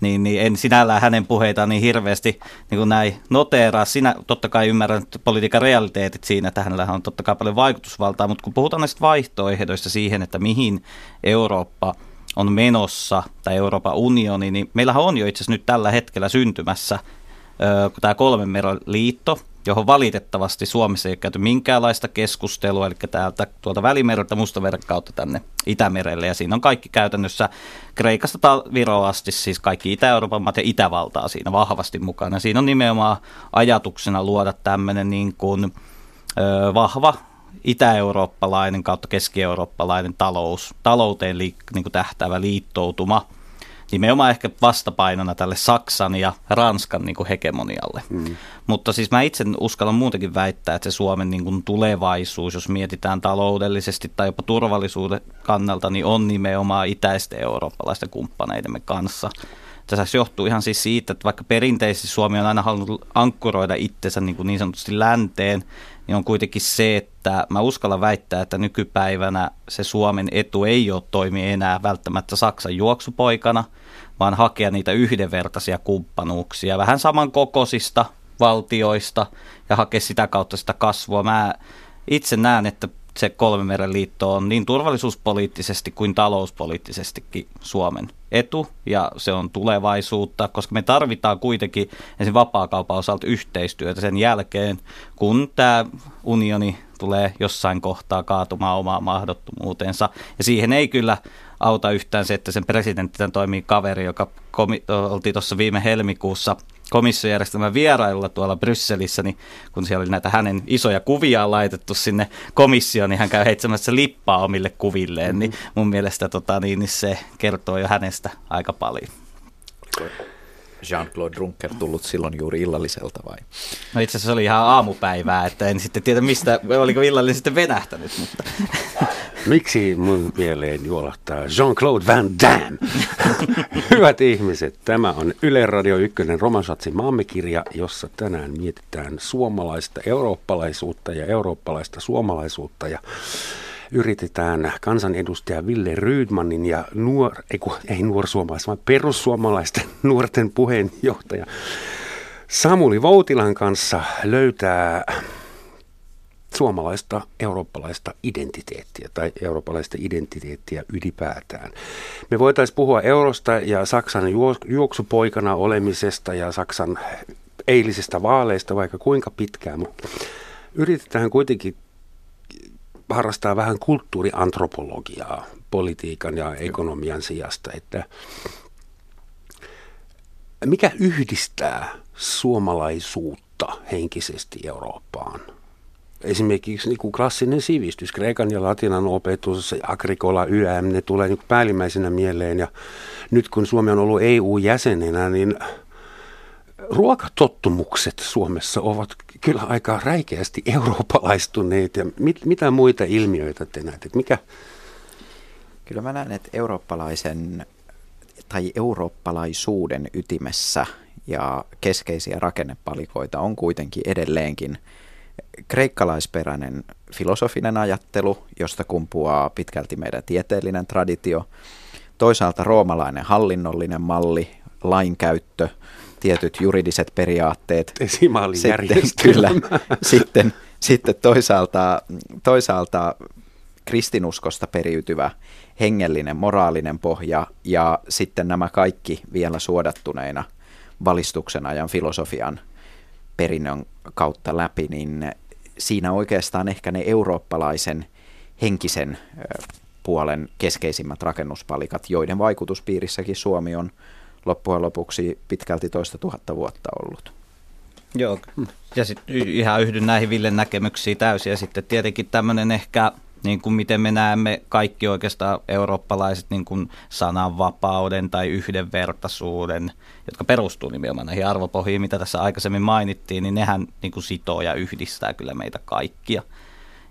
niin, niin en sinällään hänen puheitaan niin hirveästi niin kuin näin noteeraa. Sinä totta kai ymmärrän politiikan realiteetit siinä, että hänellä on totta kai paljon vaikutusvaltaa, mutta kun puhutaan näistä vaihtoehdoista siihen, että mihin Eurooppa – on menossa, tai Euroopan unioni, niin meillähän on jo itse asiassa nyt tällä hetkellä syntymässä tämä kolmen liitto, johon valitettavasti Suomessa ei ole käyty minkäänlaista keskustelua, eli täältä tuolta Välimereltä Mustaveren kautta tänne Itämerelle, ja siinä on kaikki käytännössä Kreikasta Viroa asti, siis kaikki Itä-Euroopan maat ja Itävaltaa siinä vahvasti mukana. Siinä on nimenomaan ajatuksena luoda tämmöinen niin kuin, ö, vahva itä-eurooppalainen kautta keski-eurooppalainen talous, talouteen li, niin kuin tähtäävä liittoutuma, nimenomaan ehkä vastapainona tälle Saksan ja Ranskan niin kuin hegemonialle. Mm. Mutta siis mä itse uskallan muutenkin väittää, että se Suomen niin kuin tulevaisuus, jos mietitään taloudellisesti tai jopa turvallisuuden kannalta, niin on nimenomaan itäisten eurooppalaisten kumppaneidemme kanssa. Tässä johtuu ihan siis siitä, että vaikka perinteisesti Suomi on aina halunnut ankkuroida itsensä niin, kuin niin sanotusti länteen, niin on kuitenkin se, että mä uskallan väittää, että nykypäivänä se Suomen etu ei ole toimi enää välttämättä Saksan juoksupoikana, vaan hakea niitä yhdenvertaisia kumppanuuksia, vähän samankokoisista valtioista ja hakea sitä kautta sitä kasvua. Mä itse näen, että se kolmemeren liitto on niin turvallisuuspoliittisesti kuin talouspoliittisestikin Suomen etu ja se on tulevaisuutta, koska me tarvitaan kuitenkin ensin vapaakaupan osalta yhteistyötä sen jälkeen, kun tämä unioni tulee jossain kohtaa kaatumaan omaa mahdottomuutensa. Ja siihen ei kyllä auta yhtään se, että sen presidentti toimii kaveri, joka komi- oltiin tuossa viime helmikuussa – komissiojärjestelmän vierailulla tuolla Brysselissä, niin kun siellä oli näitä hänen isoja kuvia laitettu sinne komissioon, niin hän käy heitsemässä lippaa omille kuvilleen, niin mm-hmm. mun mielestä tota, niin, niin se kertoo jo hänestä aika paljon.
Jean-Claude Juncker tullut silloin juuri illalliselta vai?
No itse asiassa se oli ihan aamupäivää, että en sitten tiedä mistä, oliko illallinen sitten venähtänyt, mutta... [LAUGHS]
Miksi mun mieleen juolahtaa Jean-Claude Van Damme? [LAUGHS] Hyvät ihmiset, tämä on Yle Radio 1 Romansatsin maamikirja, jossa tänään mietitään suomalaista eurooppalaisuutta ja eurooppalaista suomalaisuutta ja yritetään kansanedustaja Ville Rydmanin ja nuor, ei, ei nuorsuomalaisten, vaan perussuomalaisten [LAUGHS] nuorten puheenjohtaja Samuli Voutilan kanssa löytää suomalaista eurooppalaista identiteettiä tai eurooppalaista identiteettiä ylipäätään. Me voitaisiin puhua eurosta ja Saksan juoksupoikana olemisesta ja Saksan eilisestä vaaleista vaikka kuinka pitkään, mutta yritetään kuitenkin harrastaa vähän kulttuuriantropologiaa politiikan ja ekonomian sijasta, että mikä yhdistää suomalaisuutta henkisesti Eurooppaan? Esimerkiksi niin kuin klassinen sivistys, kreikan ja latinan opetus, agrikola, YM, ne tulee niin päällimmäisenä mieleen. Ja nyt kun Suomi on ollut EU-jäsenenä, niin ruokatottumukset Suomessa ovat kyllä aika räikeästi eurooppalaistuneet. Ja mit, mitä muita ilmiöitä te näette? Mikä?
Kyllä mä näen, että eurooppalaisen tai eurooppalaisuuden ytimessä ja keskeisiä rakennepalikoita on kuitenkin edelleenkin kreikkalaisperäinen filosofinen ajattelu, josta kumpuaa pitkälti meidän tieteellinen traditio, toisaalta roomalainen hallinnollinen malli, lainkäyttö, tietyt juridiset periaatteet. [LAUGHS] Sitten, kyllä, sitten, sitten toisaalta, toisaalta kristinuskosta periytyvä hengellinen, moraalinen pohja ja sitten nämä kaikki vielä suodattuneina valistuksen ajan filosofian perinnön kautta läpi, niin siinä oikeastaan ehkä ne eurooppalaisen henkisen puolen keskeisimmät rakennuspalikat, joiden vaikutuspiirissäkin Suomi on loppujen lopuksi pitkälti toista tuhatta vuotta ollut.
Joo, ja sitten ihan yhdyn näihin Villen näkemyksiin täysin. Ja sitten tietenkin tämmöinen ehkä, niin kuin miten me näemme kaikki oikeastaan eurooppalaiset niin kuin sananvapauden tai yhdenvertaisuuden, jotka perustuu nimenomaan näihin arvopohjiin, mitä tässä aikaisemmin mainittiin, niin nehän niin kuin sitoo ja yhdistää kyllä meitä kaikkia.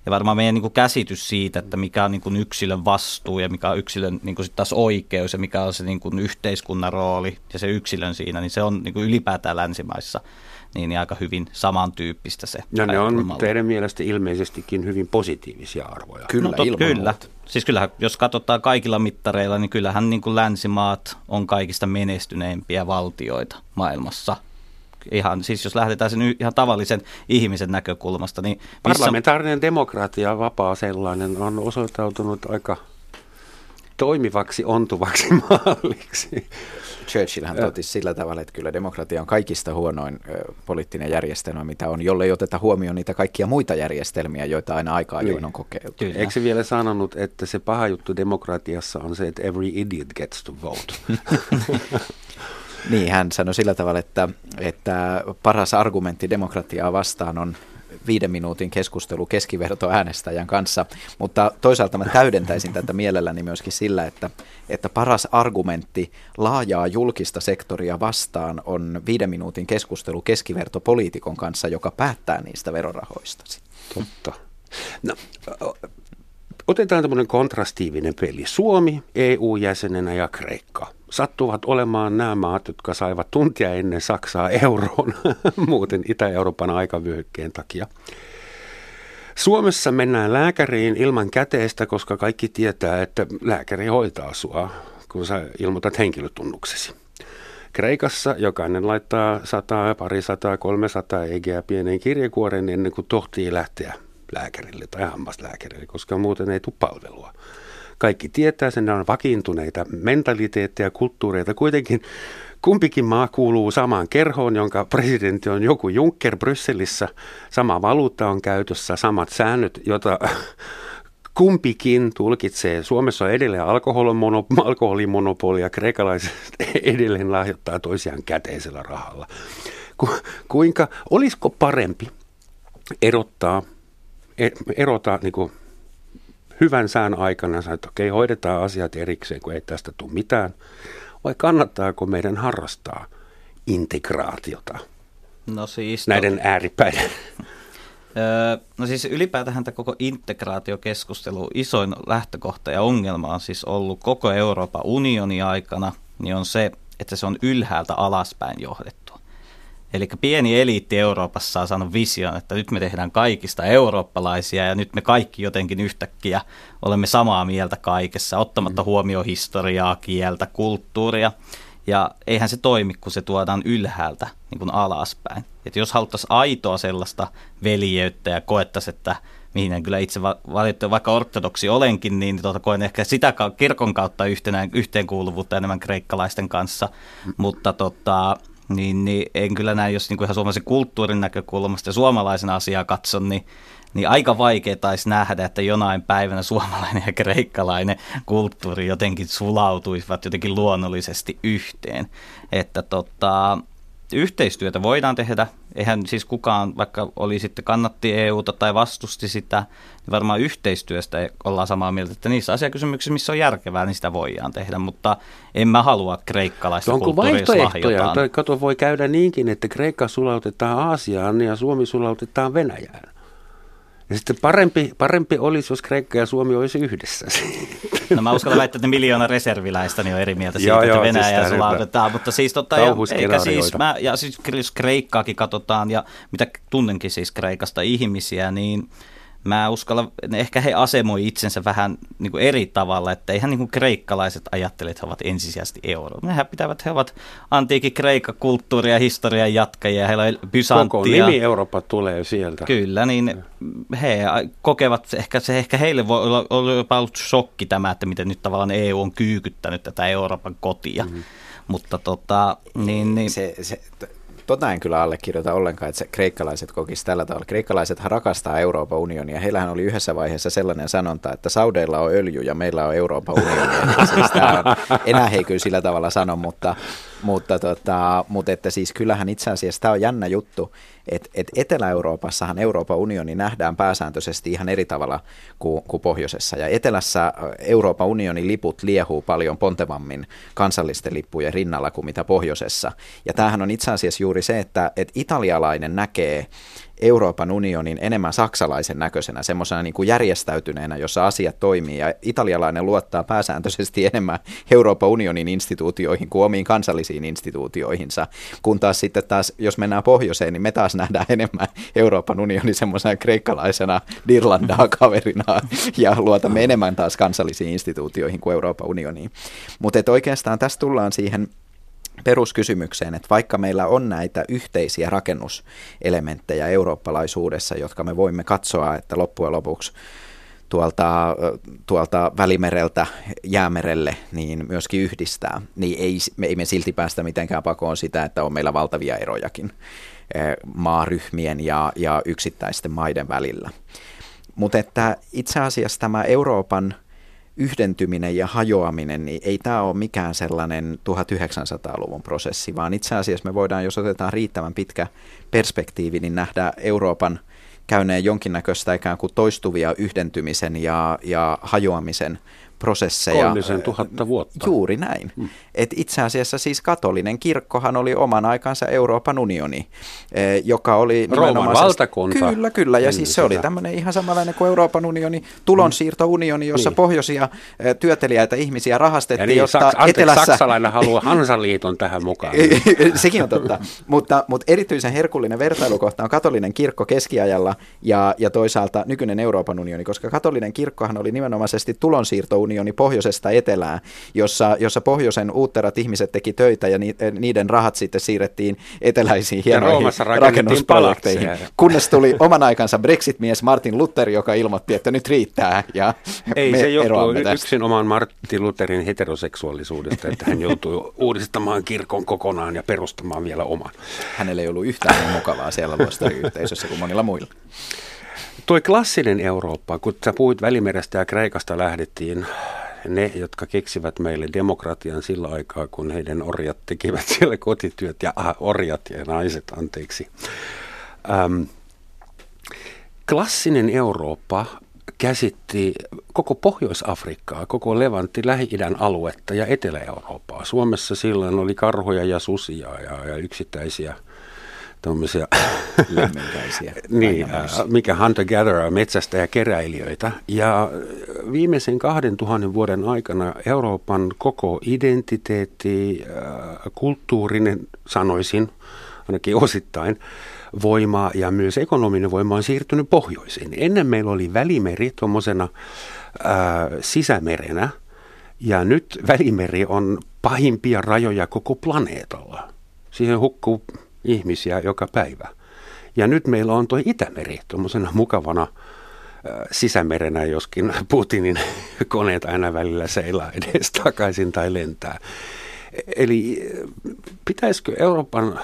Ja varmaan meidän niin kuin käsitys siitä, että mikä on niin kuin yksilön vastuu ja mikä on yksilön niin kuin taas oikeus ja mikä on se niin kuin yhteiskunnan rooli ja se yksilön siinä, niin se on niin kuin ylipäätään länsimaissa niin, niin aika hyvin samantyyppistä se.
Ja ne on teidän mielestä ilmeisestikin hyvin positiivisia arvoja.
Kyllä, no, tot, kyllä. Muuta. Siis kyllähän, jos katsotaan kaikilla mittareilla, niin kyllähän niin kuin länsimaat on kaikista menestyneimpiä valtioita maailmassa ihan, siis jos lähdetään sen ihan tavallisen ihmisen näkökulmasta. Niin missä...
Parlamentaarinen demokratia, vapaa sellainen, on osoittautunut aika toimivaksi, ontuvaksi [LAUGHS] malliksi.
Churchillhän totisi sillä tavalla, että kyllä demokratia on kaikista huonoin ö, poliittinen järjestelmä, mitä on, jollei oteta huomioon niitä kaikkia muita järjestelmiä, joita aina aikaa ajoin niin. on kokeiltu.
Kyllä. Eikö se vielä sanonut, että se paha juttu demokratiassa on se, että every idiot gets to vote? [LAUGHS] [LAUGHS]
niin, hän sanoi sillä tavalla, että, että paras argumentti demokratiaa vastaan on viiden minuutin keskustelu keskiverto äänestäjän kanssa, mutta toisaalta mä täydentäisin tätä mielelläni myöskin sillä, että, että paras argumentti laajaa julkista sektoria vastaan on viiden minuutin keskustelu keskiverto poliitikon kanssa, joka päättää niistä verorahoista.
Totta. No, otetaan tämmöinen kontrastiivinen peli. Suomi EU-jäsenenä ja Kreikka sattuvat olemaan nämä maat, jotka saivat tuntia ennen Saksaa euroon, [LAUGHS] muuten Itä-Euroopan aikavyöhykkeen takia. Suomessa mennään lääkäriin ilman käteistä, koska kaikki tietää, että lääkäri hoitaa sua, kun sä ilmoitat henkilötunnuksesi. Kreikassa jokainen laittaa 100, pari sataa, 300 egeä pienen kirjekuoren ennen kuin tohtii lähteä lääkärille tai hammaslääkärille, koska muuten ei tule palvelua kaikki tietää sen, ne on vakiintuneita mentaliteetteja, kulttuureita. Kuitenkin kumpikin maa kuuluu samaan kerhoon, jonka presidentti on joku Juncker Brysselissä. Sama valuutta on käytössä, samat säännöt, jota kumpikin tulkitsee. Suomessa on edelleen alkoholimonopoli ja kreekalaiset [LAUGHS] edelleen lahjoittaa toisiaan käteisellä rahalla. Ku, kuinka, olisiko parempi erottaa, e, erota niin kuin hyvän sään aikana sanoa, että okei, hoidetaan asiat erikseen, kun ei tästä tule mitään, vai kannattaako meidän harrastaa integraatiota
no siis
näiden
to...
ääripäiden?
Öö, no siis ylipäätään tämä koko integraatiokeskustelu, isoin lähtökohta ja ongelma on siis ollut koko Euroopan unionin aikana, niin on se, että se on ylhäältä alaspäin johdettu. Eli pieni eliitti Euroopassa on saanut vision, että nyt me tehdään kaikista eurooppalaisia ja nyt me kaikki jotenkin yhtäkkiä olemme samaa mieltä kaikessa, ottamatta mm. huomioon historiaa, kieltä, kulttuuria. Ja eihän se toimi, kun se tuodaan ylhäältä niin kuin alaspäin. Et jos haluttaisiin aitoa sellaista veljeyttä ja koettaisiin, että mihin en kyllä itse valitettavasti, vaikka ortodoksi olenkin, niin tuota, koen ehkä sitä kirkon kautta yhtenä, yhteenkuuluvuutta enemmän kreikkalaisten kanssa. Mm. Mutta tota, niin, niin en kyllä näe, jos niin kuin ihan suomalaisen kulttuurin näkökulmasta ja suomalaisen asiaa katson, niin, niin aika vaikea taisi nähdä, että jonain päivänä suomalainen ja kreikkalainen kulttuuri jotenkin sulautuisivat jotenkin luonnollisesti yhteen. Että tota, yhteistyötä voidaan tehdä. Eihän siis kukaan, vaikka oli sitten kannatti EUta tai vastusti sitä, niin varmaan yhteistyöstä ollaan samaa mieltä, että niissä asiakysymyksissä, missä on järkevää, niin sitä voidaan tehdä, mutta en mä halua kreikkalaista Onko vaihtoehtoja?
Kato, voi käydä niinkin, että Kreikka sulautetaan Aasiaan ja Suomi sulautetaan Venäjään. Ja sitten parempi, parempi olisi, jos Kreikka ja Suomi olisi yhdessä.
No mä uskallan väittää, että miljoona reserviläistä niin on eri mieltä siitä, joo, että joo, Venäjä siis sulautetaan. Mutta siis, tota, ja, eikä siis, mä, ja siis jos Kreikkaakin katsotaan, ja mitä tunnenkin siis Kreikasta ihmisiä, niin mä uskallan, ehkä he asemoi itsensä vähän niin kuin eri tavalla, että eihän niin kuin kreikkalaiset ajattele, että he ovat ensisijaisesti euro. Nehän pitävät, he ovat antiikin Kreikka kulttuuria ja historian jatkajia, heillä on Byzantia.
Koko nimi Eurooppa tulee sieltä.
Kyllä, niin he kokevat, ehkä, se ehkä heille voi olla, olla jopa ollut shokki tämä, että miten nyt tavallaan EU on kyykyttänyt tätä Euroopan kotia. Mm-hmm. Mutta tota, niin, niin...
Se, se, tota en kyllä allekirjoita ollenkaan, että se kreikkalaiset kokisi tällä tavalla. Kreikkalaisethan rakastaa Euroopan unionia. Heillähän oli yhdessä vaiheessa sellainen sanonta, että Saudeilla on öljy ja meillä on Euroopan unioni. [LAUGHS] siis enää he kyllä sillä tavalla sano, mutta, mutta, tota, mutta että siis kyllähän itse asiassa tämä on jännä juttu, että et Etelä-Euroopassahan Euroopan unioni nähdään pääsääntöisesti ihan eri tavalla kuin, kuin pohjoisessa. Ja etelässä Euroopan unionin liput liehuu paljon pontevammin kansallisten lippujen rinnalla kuin mitä pohjoisessa. Ja tämähän on itse asiassa juuri se, että, että italialainen näkee Euroopan unionin enemmän saksalaisen näköisenä, semmoisena niin kuin järjestäytyneenä, jossa asiat toimii. Ja italialainen luottaa pääsääntöisesti [LAUGHS] enemmän Euroopan unionin instituutioihin kuin omiin kansallisiin instituutioihinsa. Kun taas sitten taas, jos mennään pohjoiseen, niin me taas nähdään enemmän Euroopan unionin semmoisena kreikkalaisena Dirlandaa [LAUGHS] kaverina ja luotamme enemmän taas kansallisiin instituutioihin kuin Euroopan unioniin. Mutta oikeastaan tässä tullaan siihen peruskysymykseen, että vaikka meillä on näitä yhteisiä rakennuselementtejä eurooppalaisuudessa, jotka me voimme katsoa, että loppujen lopuksi tuolta, tuolta Välimereltä jäämerelle niin myöskin yhdistää, niin ei, me ei me silti päästä mitenkään pakoon sitä, että on meillä valtavia erojakin eh, maaryhmien ja, ja yksittäisten maiden välillä. Mutta että itse asiassa tämä Euroopan yhdentyminen ja hajoaminen, niin ei tämä ole mikään sellainen 1900-luvun prosessi, vaan itse asiassa me voidaan, jos otetaan riittävän pitkä perspektiivi, niin nähdä Euroopan käyneen jonkinnäköistä ikään kuin toistuvia yhdentymisen ja, ja hajoamisen prosesseja.
Kolmisen tuhatta vuotta.
Juuri näin. Hmm. Et itse asiassa siis katolinen kirkkohan oli oman aikansa Euroopan unioni, joka oli
Rooman valtakunta.
Kyllä, kyllä. Ja siis se oli tämmöinen ihan samanlainen kuin Euroopan unioni, tulonsiirtounioni, jossa niin. pohjoisia työtelijäitä ihmisiä rahastettiin,
niin,
jotta
Saks, anteeksi,
etelässä...
saksalainen haluaa Hansaliiton tähän mukaan. [LAUGHS]
Sekin on totta. mutta, mutta erityisen herkullinen vertailukohta on katolinen kirkko keskiajalla ja, ja toisaalta nykyinen Euroopan unioni, koska katolinen kirkkohan oli nimenomaisesti tulonsiirtounioni unioni pohjoisesta etelään, jossa, jossa pohjoisen uutterat ihmiset teki töitä ja ni, niiden rahat sitten siirrettiin eteläisiin hienoihin rakennusprojekteihin. Kunnes tuli oman aikansa Brexit-mies Martin Luther, joka ilmoitti, että nyt riittää ja
Ei me se johtuu yksin oman Martin Lutherin heteroseksuaalisuudesta, että hän joutui uudistamaan kirkon kokonaan ja perustamaan vielä oman.
Hänellä ei ollut yhtään niin mukavaa siellä luostariyhteisössä kuin monilla muilla
tuo klassinen Eurooppa, kun sä puhuit Välimerestä ja Kreikasta lähdettiin, ne, jotka keksivät meille demokratian sillä aikaa, kun heidän orjat tekivät siellä kotityöt, ja aha, orjat ja naiset, anteeksi. Ähm, klassinen Eurooppa käsitti koko Pohjois-Afrikkaa, koko Levantti, Lähi-idän aluetta ja Etelä-Eurooppaa. Suomessa silloin oli karhoja ja susia ja, ja yksittäisiä tuommoisia [LAUGHS] niin, äh, mikä hunter-gatherer, metsästä ja keräilijöitä. Ja viimeisen kahden tuhannen vuoden aikana Euroopan koko identiteetti, äh, kulttuurinen sanoisin, ainakin osittain, voima ja myös ekonominen voima on siirtynyt pohjoisiin. Ennen meillä oli välimeri tuommoisena äh, sisämerenä, ja nyt välimeri on pahimpia rajoja koko planeetalla. Siihen hukkuu ihmisiä joka päivä. Ja nyt meillä on tuo Itämeri tuommoisena mukavana sisämerenä, joskin Putinin [LAUGHS] koneet aina välillä seilaa edes takaisin tai lentää. Eli pitäisikö Euroopan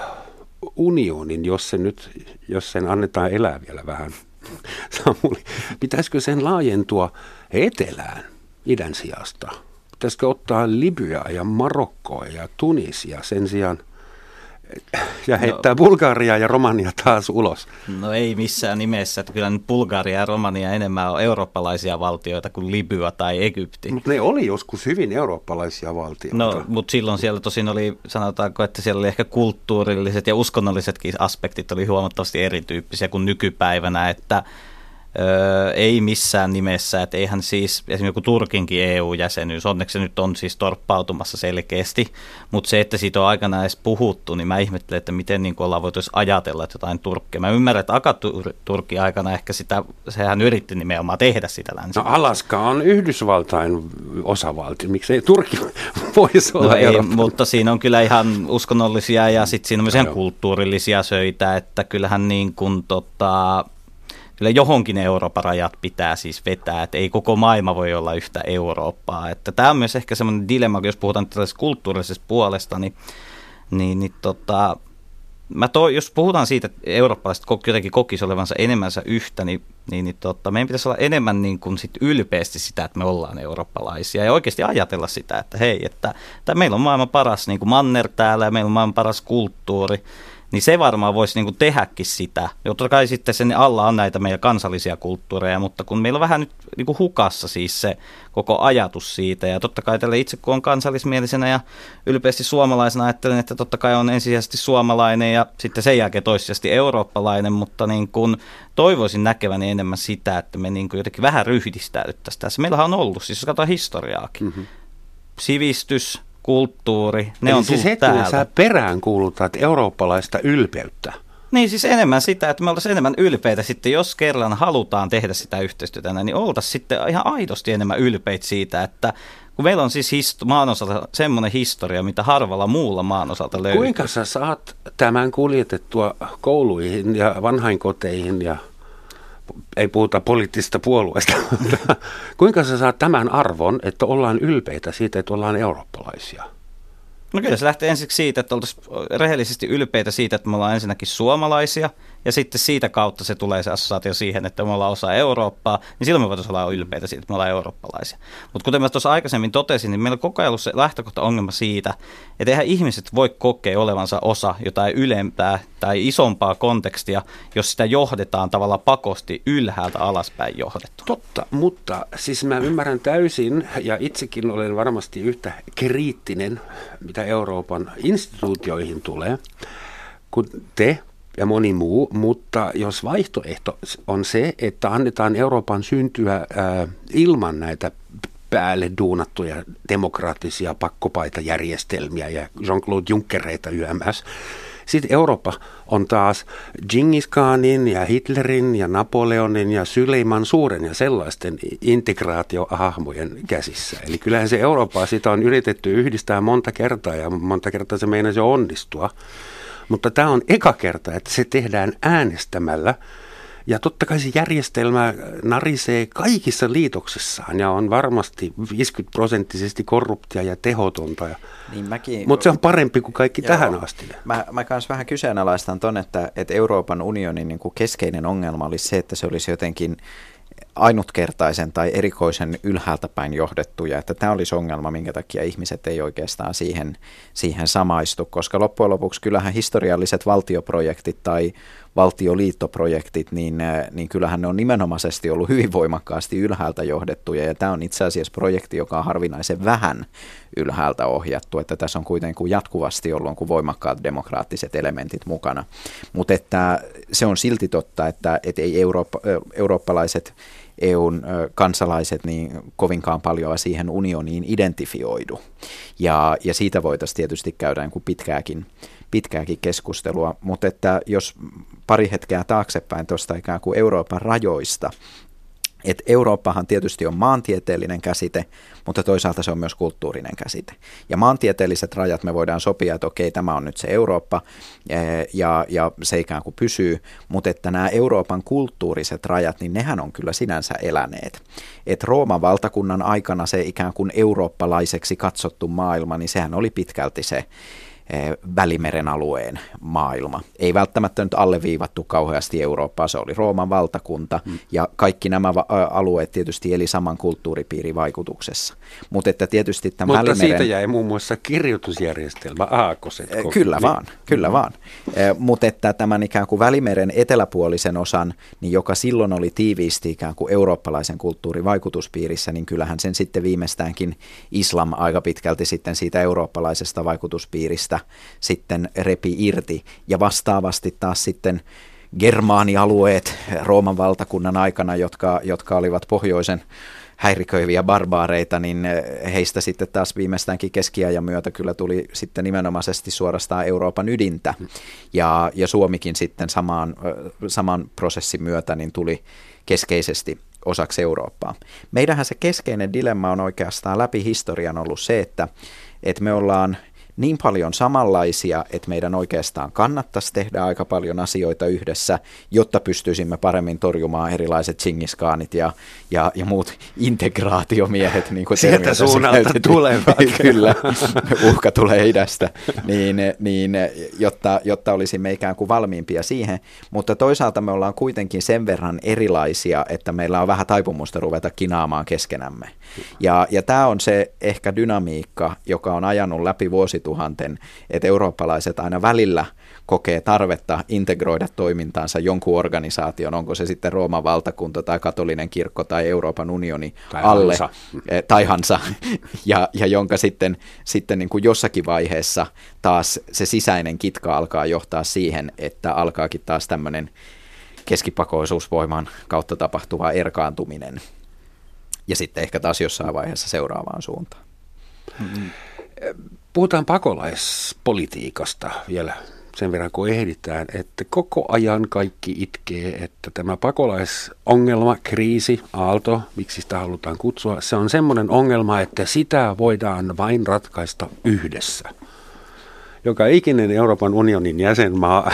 unionin, jos, se nyt, jos sen annetaan elää vielä vähän, [LAUGHS] Samuli, pitäisikö sen laajentua etelään idän sijasta? Pitäisikö ottaa Libyaa ja Marokkoa ja Tunisia sen sijaan – ja heittää no, Bulgaria ja Romania taas ulos?
No ei missään nimessä, että kyllä nyt Bulgaria ja Romania enemmän on eurooppalaisia valtioita kuin Libya tai Egypti.
Mutta ne oli joskus hyvin eurooppalaisia valtioita.
No, mutta silloin siellä tosin oli, sanotaanko, että siellä oli ehkä kulttuurilliset ja uskonnollisetkin aspektit oli huomattavasti erityyppisiä kuin nykypäivänä, että Öö, ei missään nimessä, että eihän siis esimerkiksi joku Turkinkin EU-jäsenyys, onneksi se nyt on siis torppautumassa selkeästi, mutta se, että siitä on aikana edes puhuttu, niin mä ihmettelen, että miten niin ollaan voitu ajatella, että jotain Turkkia. Mä ymmärrän, että Akaturki aikana ehkä sitä, sehän yritti nimenomaan tehdä sitä länsi.
No Alaska on Yhdysvaltain osavaltio, miksei Turkki [LAUGHS] voisi olla
no ei, mutta siinä on kyllä ihan uskonnollisia ja sitten siinä on myös no, kulttuurillisia söitä, että kyllähän niin kuin tota, kyllä johonkin Euroopan rajat pitää siis vetää, että ei koko maailma voi olla yhtä Eurooppaa. Että tämä on myös ehkä semmoinen dilemma, jos puhutaan tällaisesta kulttuurisesta puolesta, niin, niin, niin tota, mä to, jos puhutaan siitä, että eurooppalaiset jotenkin kokisi olevansa enemmänsä yhtä, niin, niin, niin tota, meidän pitäisi olla enemmän niin kuin sit ylpeästi sitä, että me ollaan eurooppalaisia ja oikeasti ajatella sitä, että hei, että, että meillä on maailman paras niin kuin manner täällä ja meillä on maailman paras kulttuuri niin se varmaan voisi niin kuin tehdäkin sitä. Totta kai sitten sen alla on näitä meidän kansallisia kulttuureja, mutta kun meillä on vähän nyt niin kuin hukassa siis se koko ajatus siitä, ja totta kai tälle itse kun on kansallismielisenä ja ylpeästi suomalaisena ajattelen, että totta kai on ensisijaisesti suomalainen ja sitten sen jälkeen toissijasti eurooppalainen, mutta niin kuin toivoisin näkeväni enemmän sitä, että me niin kuin jotenkin vähän ryhdistäydyttäisiin tässä. Meillähän on ollut, siis jos katsotaan historiaakin, mm-hmm. sivistys, kulttuuri, ne Eli on siis täällä.
sä perään kuulutat eurooppalaista ylpeyttä.
Niin siis enemmän sitä, että me oltaisiin enemmän ylpeitä sitten, jos kerran halutaan tehdä sitä yhteistyötä, niin oltaisiin sitten ihan aidosti enemmän ylpeitä siitä, että kun meillä on siis hist- maan osalta semmoinen historia, mitä harvalla muulla maan osalta löytyy.
Kuinka sä saat tämän kuljetettua kouluihin ja vanhainkoteihin ja ei puhuta poliittisesta puolueesta, [LAUGHS] kuinka sä saat tämän arvon, että ollaan ylpeitä siitä, että ollaan eurooppalaisia?
No kyllä se lähtee ensiksi siitä, että oltaisiin rehellisesti ylpeitä siitä, että me ollaan ensinnäkin suomalaisia, ja sitten siitä kautta se tulee se assosiaatio siihen, että me ollaan osa Eurooppaa, niin silloin me voitaisiin olla ylpeitä siitä, että me ollaan eurooppalaisia. Mutta kuten mä tuossa aikaisemmin totesin, niin meillä on koko ajan ollut se lähtökohta ongelma siitä, että eihän ihmiset voi kokea olevansa osa jotain ylempää tai isompaa kontekstia, jos sitä johdetaan tavallaan pakosti ylhäältä alaspäin johdettu.
Totta, mutta siis mä ymmärrän täysin, ja itsekin olen varmasti yhtä kriittinen, mitä Euroopan instituutioihin tulee, kun te ja moni muu, mutta jos vaihtoehto on se, että annetaan Euroopan syntyä ää, ilman näitä päälle duunattuja demokraattisia pakkopaitajärjestelmiä ja Jean-Claude Junckereita YMS, sitten Eurooppa on taas Genghis Khanin ja Hitlerin ja Napoleonin ja Syleiman suuren ja sellaisten integraatiohahmojen käsissä. Eli kyllähän se Eurooppa sitä on yritetty yhdistää monta kertaa ja monta kertaa se meinasi onnistua. Mutta tämä on eka kerta, että se tehdään äänestämällä. Ja totta kai se järjestelmä narisee kaikissa liitoksissaan ja on varmasti 50 prosenttisesti korruptia ja tehotonta. Niin mäkin, Mutta se on parempi kuin kaikki joo, tähän asti.
Mä, mä kanssa vähän kyseenalaistan ton, että, että Euroopan unionin niin kuin keskeinen ongelma olisi se, että se olisi jotenkin ainutkertaisen tai erikoisen ylhäältä päin johdettuja, että tämä olisi ongelma, minkä takia ihmiset ei oikeastaan siihen, siihen samaistu, koska loppujen lopuksi kyllähän historialliset valtioprojektit tai valtioliittoprojektit, niin, äh, niin kyllähän ne on nimenomaisesti ollut hyvin voimakkaasti ylhäältä johdettuja, ja tämä on itse asiassa projekti, joka on harvinaisen vähän ylhäältä ohjattu, että tässä on kuitenkin jatkuvasti ollut kuin voimakkaat demokraattiset elementit mukana. Mutta että se on silti totta, että, että ei eurooppa, eurooppalaiset EUn kansalaiset niin kovinkaan paljon siihen unioniin identifioidu. Ja, ja siitä voitaisiin tietysti käydä niin kuin pitkääkin, pitkääkin keskustelua, mutta että jos pari hetkeä taaksepäin tuosta ikään kuin Euroopan rajoista, et Eurooppahan tietysti on maantieteellinen käsite, mutta toisaalta se on myös kulttuurinen käsite. Ja maantieteelliset rajat me voidaan sopia, että okei, tämä on nyt se Eurooppa eh, ja, ja se ikään kuin pysyy, mutta että nämä Euroopan kulttuuriset rajat, niin nehän on kyllä sinänsä eläneet. Et Rooman valtakunnan aikana se ikään kuin eurooppalaiseksi katsottu maailma, niin sehän oli pitkälti se Välimeren alueen maailma. Ei välttämättä nyt alleviivattu kauheasti Eurooppaa, se oli Rooman valtakunta hmm. ja kaikki nämä alueet tietysti eli saman kulttuuripiirin vaikutuksessa. Mutta että tietysti
tämä Mutta Välimeren... siitä jäi muun muassa kirjoitusjärjestelmä aakoset.
Eh, kyllä niin. vaan, kyllä hmm. vaan. Eh, Mutta että tämän ikään kuin Välimeren eteläpuolisen osan, niin joka silloin oli tiiviisti ikään kuin eurooppalaisen kulttuurin vaikutuspiirissä, niin kyllähän sen sitten viimeistäänkin islam aika pitkälti sitten siitä eurooppalaisesta vaikutuspiiristä sitten repi irti. Ja vastaavasti taas sitten germaanialueet Rooman valtakunnan aikana, jotka, jotka olivat pohjoisen häiriköiviä barbaareita, niin heistä sitten taas viimeistäänkin keskiajan myötä kyllä tuli sitten nimenomaisesti suorastaan Euroopan ydintä. Ja, ja Suomikin sitten samaan, saman prosessin myötä niin tuli keskeisesti osaksi Eurooppaa. Meidänhän se keskeinen dilemma on oikeastaan läpi historian ollut se, että, että me ollaan – niin paljon samanlaisia, että meidän oikeastaan kannattaisi tehdä aika paljon asioita yhdessä, jotta pystyisimme paremmin torjumaan erilaiset chingiskaanit ja, ja, ja muut integraatiomiehet. Niin kuin
Sieltä suunnalta tulevat. [LAUGHS]
Kyllä, uhka tulee idästä, niin, niin jotta, jotta olisimme ikään kuin valmiimpia siihen. Mutta toisaalta me ollaan kuitenkin sen verran erilaisia, että meillä on vähän taipumusta ruveta kinaamaan keskenämme. Ja, ja tämä on se ehkä dynamiikka, joka on ajanut läpi vuosi vuosituhanten, että eurooppalaiset aina välillä kokee tarvetta integroida toimintaansa jonkun organisaation, onko se sitten Rooman valtakunta tai katolinen kirkko tai Euroopan unioni
tai
alle,
Hansa.
Eh, tai Hansa, [LAUGHS] ja, ja jonka sitten, sitten niin kuin jossakin vaiheessa taas se sisäinen kitka alkaa johtaa siihen, että alkaakin taas tämmöinen keskipakoisuusvoiman kautta tapahtuva erkaantuminen. Ja sitten ehkä taas jossain vaiheessa seuraavaan suuntaan. Mm-hmm.
Puhutaan pakolaispolitiikasta vielä sen verran, kun ehditään, että koko ajan kaikki itkee, että tämä pakolaisongelma, kriisi, aalto, miksi sitä halutaan kutsua, se on semmoinen ongelma, että sitä voidaan vain ratkaista yhdessä. Joka ikinen Euroopan unionin jäsenmaa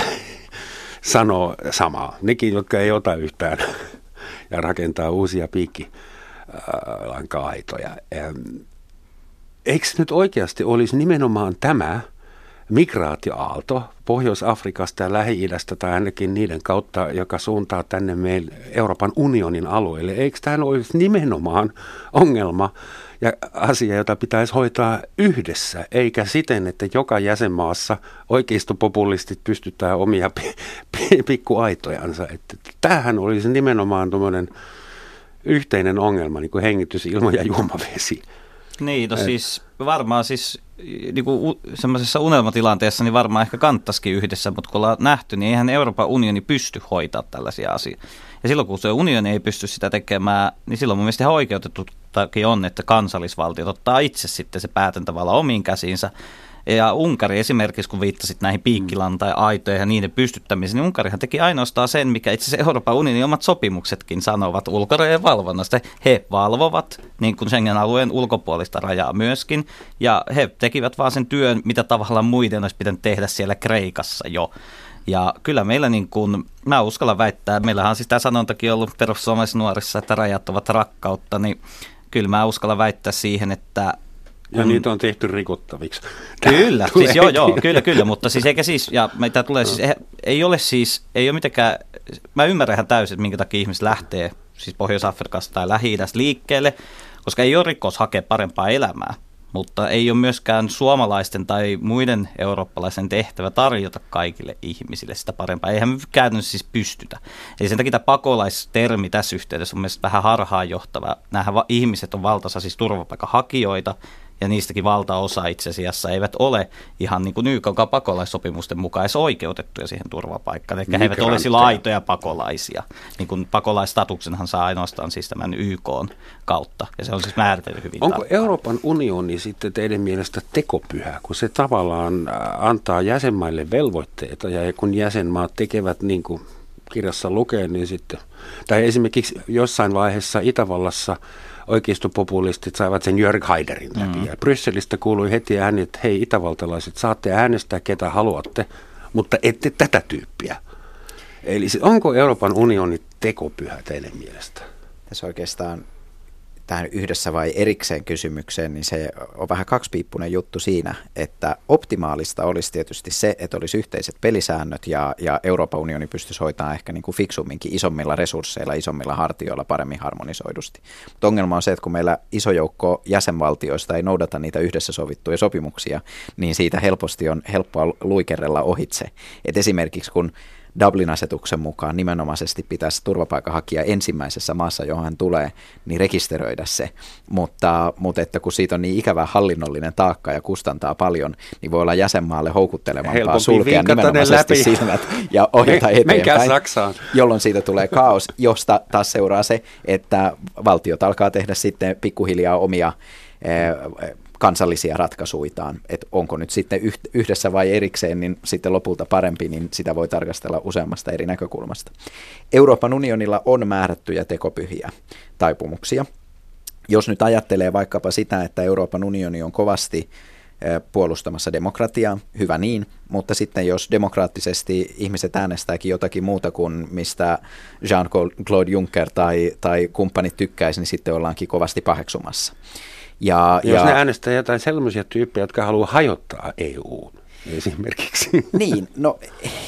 [LAUGHS] sanoo samaa. Nekin, jotka ei ota yhtään [LAUGHS] ja rakentaa uusia piikkilanka-aitoja eikö nyt oikeasti olisi nimenomaan tämä migraatioaalto Pohjois-Afrikasta ja Lähi-idästä tai ainakin niiden kautta, joka suuntaa tänne meille Euroopan unionin alueelle. Eikö tämä olisi nimenomaan ongelma ja asia, jota pitäisi hoitaa yhdessä, eikä siten, että joka jäsenmaassa oikeistopopulistit pystyttää omia pikkuaitojansa. Että tämähän olisi nimenomaan yhteinen ongelma, niin kuin hengitysilma ja juomavesi.
Niin, no Et. siis varmaan siis niin kuin semmoisessa unelmatilanteessa niin varmaan ehkä kanttaisikin yhdessä, mutta kun ollaan nähty, niin eihän Euroopan unioni pysty hoitaa tällaisia asioita. Ja silloin kun se unioni ei pysty sitä tekemään, niin silloin mun mielestä ihan oikeutettukin on, että kansallisvaltiot ottaa itse sitten se päätäntävalla omiin käsiinsä ja Unkari esimerkiksi, kun viittasit näihin piikkilan tai aitoihin ja niiden pystyttämiseen, niin Unkarihan teki ainoastaan sen, mikä itse asiassa Euroopan unionin omat sopimuksetkin sanovat ulkorajojen valvonnasta. He valvovat niin kuin Schengen-alueen ulkopuolista rajaa myöskin, ja he tekivät vaan sen työn, mitä tavallaan muiden olisi pitänyt tehdä siellä Kreikassa jo. Ja kyllä meillä niin kuin, mä uskallan väittää, meillähän on siis tämä sanontakin ollut perussuomalaisissa nuorissa, että rajat ovat rakkautta, niin kyllä mä uskallan väittää siihen, että
ja mm. niitä on tehty rikottaviksi.
Kyllä, siis joo, joo, [LAUGHS] kyllä, kyllä, mutta siis eikä siis, ja mitä tulee siis, ei, ei ole siis, ei ole mitenkään, mä ymmärrän ihan täysin, että minkä takia ihmiset lähtee siis Pohjois-Afrikasta tai lähi liikkeelle, koska ei ole rikos hakea parempaa elämää, mutta ei ole myöskään suomalaisten tai muiden eurooppalaisen tehtävä tarjota kaikille ihmisille sitä parempaa. Eihän me käytännössä siis pystytä. Eli sen takia tämä pakolaistermi tässä yhteydessä on mielestäni vähän harhaanjohtava. Nämähän ihmiset on valtaisa siis turvapaikanhakijoita, ja niistäkin valtaosa itse asiassa eivät ole ihan niin kuin YK pakolaissopimusten mukaan edes oikeutettuja siihen turvapaikkaan. Eli he eivät ole sillä aitoja pakolaisia. Niin kuin pakolaistatuksenhan saa ainoastaan siis tämän YK kautta, ja se on siis määritelty hyvin
Onko tarkkaan. Euroopan unioni sitten teidän mielestä tekopyhä, kun se tavallaan äh, antaa jäsenmaille velvoitteita, ja kun jäsenmaat tekevät niin kuin kirjassa lukee, niin sitten, tai esimerkiksi jossain vaiheessa Itävallassa – oikeistopopulistit saivat sen Jörg Haiderin läpi. Mm. Ja Brysselistä kuului heti ääni, että hei itävaltalaiset, saatte äänestää ketä haluatte, mutta ette tätä tyyppiä. Eli onko Euroopan unioni tekopyhä teidän mielestä?
Tässä oikeastaan tähän yhdessä vai erikseen kysymykseen, niin se on vähän kaksipiippunen juttu siinä, että optimaalista olisi tietysti se, että olisi yhteiset pelisäännöt ja, ja Euroopan unioni pystyisi hoitamaan ehkä niin kuin fiksumminkin isommilla resursseilla, isommilla hartioilla paremmin harmonisoidusti. Mutta ongelma on se, että kun meillä iso joukko jäsenvaltioista ei noudata niitä yhdessä sovittuja sopimuksia, niin siitä helposti on helppoa luikerella ohitse. Et esimerkiksi kun Dublin-asetuksen mukaan nimenomaisesti pitäisi turvapaikanhakija ensimmäisessä maassa, johon hän tulee, niin rekisteröidä se. Mutta, mutta että kun siitä on niin ikävä hallinnollinen taakka ja kustantaa paljon, niin voi olla jäsenmaalle houkuttelevampaa
Helpompi
sulkea nimenomaisesti
läpi.
silmät ja ohjata
Me-
eteenpäin.
Saksaan.
Jolloin siitä tulee kaos, josta taas seuraa se, että valtiot alkaa tehdä sitten pikkuhiljaa omia eh, kansallisia ratkaisuitaan, että onko nyt sitten yhdessä vai erikseen, niin sitten lopulta parempi, niin sitä voi tarkastella useammasta eri näkökulmasta. Euroopan unionilla on määrättyjä tekopyhiä taipumuksia. Jos nyt ajattelee vaikkapa sitä, että Euroopan unioni on kovasti puolustamassa demokratiaa, hyvä niin, mutta sitten jos demokraattisesti ihmiset äänestääkin jotakin muuta kuin mistä Jean-Claude Juncker tai, tai kumppanit tykkäisi, niin sitten ollaankin kovasti paheksumassa. Ja,
Jos
ja,
ne äänestää jotain sellaisia tyyppejä, jotka haluaa hajottaa EU esimerkiksi.
Niin, no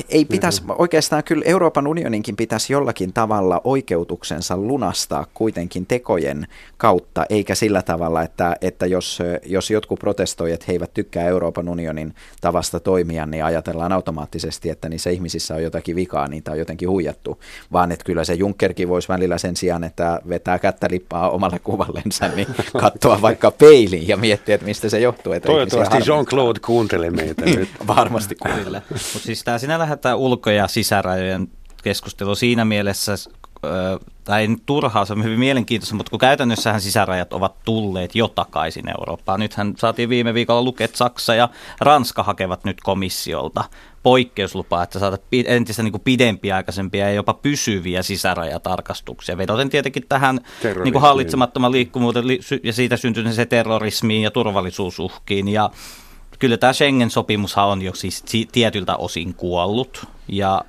ei pitäisi, oikeastaan kyllä Euroopan unioninkin pitäisi jollakin tavalla oikeutuksensa lunastaa kuitenkin tekojen kautta, eikä sillä tavalla, että, että jos, jos jotkut protestoijat he eivät tykkää Euroopan unionin tavasta toimia, niin ajatellaan automaattisesti, että niissä ihmisissä on jotakin vikaa, niitä on jotenkin huijattu, vaan että kyllä se Junckerkin voisi välillä sen sijaan, että vetää kättä lippaa omalle kuvallensa, niin [LAUGHS] katsoa vaikka peiliin ja miettiä, että mistä se johtuu. Että
Toivottavasti Jean-Claude kuuntelee meitä [LAUGHS] nyt.
Varmasti
Kyllä. Mutta siis tämä sinä lähdetään ulko- ja sisärajojen keskustelu siinä mielessä, tai ei nyt turhaa, se on hyvin mielenkiintoista, mutta kun käytännössähän sisärajat ovat tulleet jo takaisin Eurooppaan. Nythän saatiin viime viikolla lukea, että Saksa ja Ranska hakevat nyt komissiolta poikkeuslupaa, että saada entistä niin kuin pidempiaikaisempia ja jopa pysyviä sisärajatarkastuksia. Vedoten tietenkin tähän niin kuin hallitsemattoman liikkuvuuden ja siitä syntyneeseen terrorismiin ja turvallisuusuhkiin. Ja kyllä tämä Schengen-sopimushan on jo siis si- tietyltä osin kuollut ja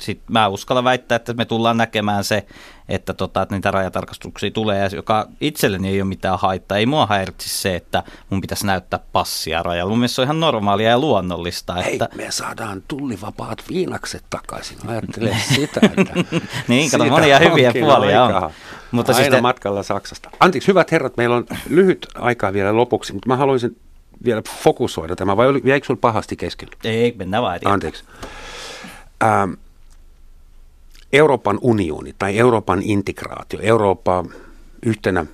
sit mä uskallan väittää, että me tullaan näkemään se, että, tota, että niitä rajatarkastuksia tulee, joka itselleni ei ole mitään haittaa. Ei mua häiritsi se, että mun pitäisi näyttää passia rajalla. Mun mielestä se on ihan normaalia ja luonnollista.
Hei,
Että,
me saadaan tullivapaat viinakset takaisin. [LAUGHS] Ajattele sitä. Että [LAUGHS]
Niin, kato, monia hyviä puolia on. Mutta
Aina
siis te-
matkalla Saksasta. Anteeksi, hyvät herrat, meillä on lyhyt aikaa vielä lopuksi, mutta mä haluaisin vielä fokusoida tämä, vai oli- jäikö sinulla pahasti kesken?
ei, mennään vaan eteenpäin.
Anteeksi. Ähm, Euroopan unioni tai Euroopan integraatio, Eurooppa yhtenä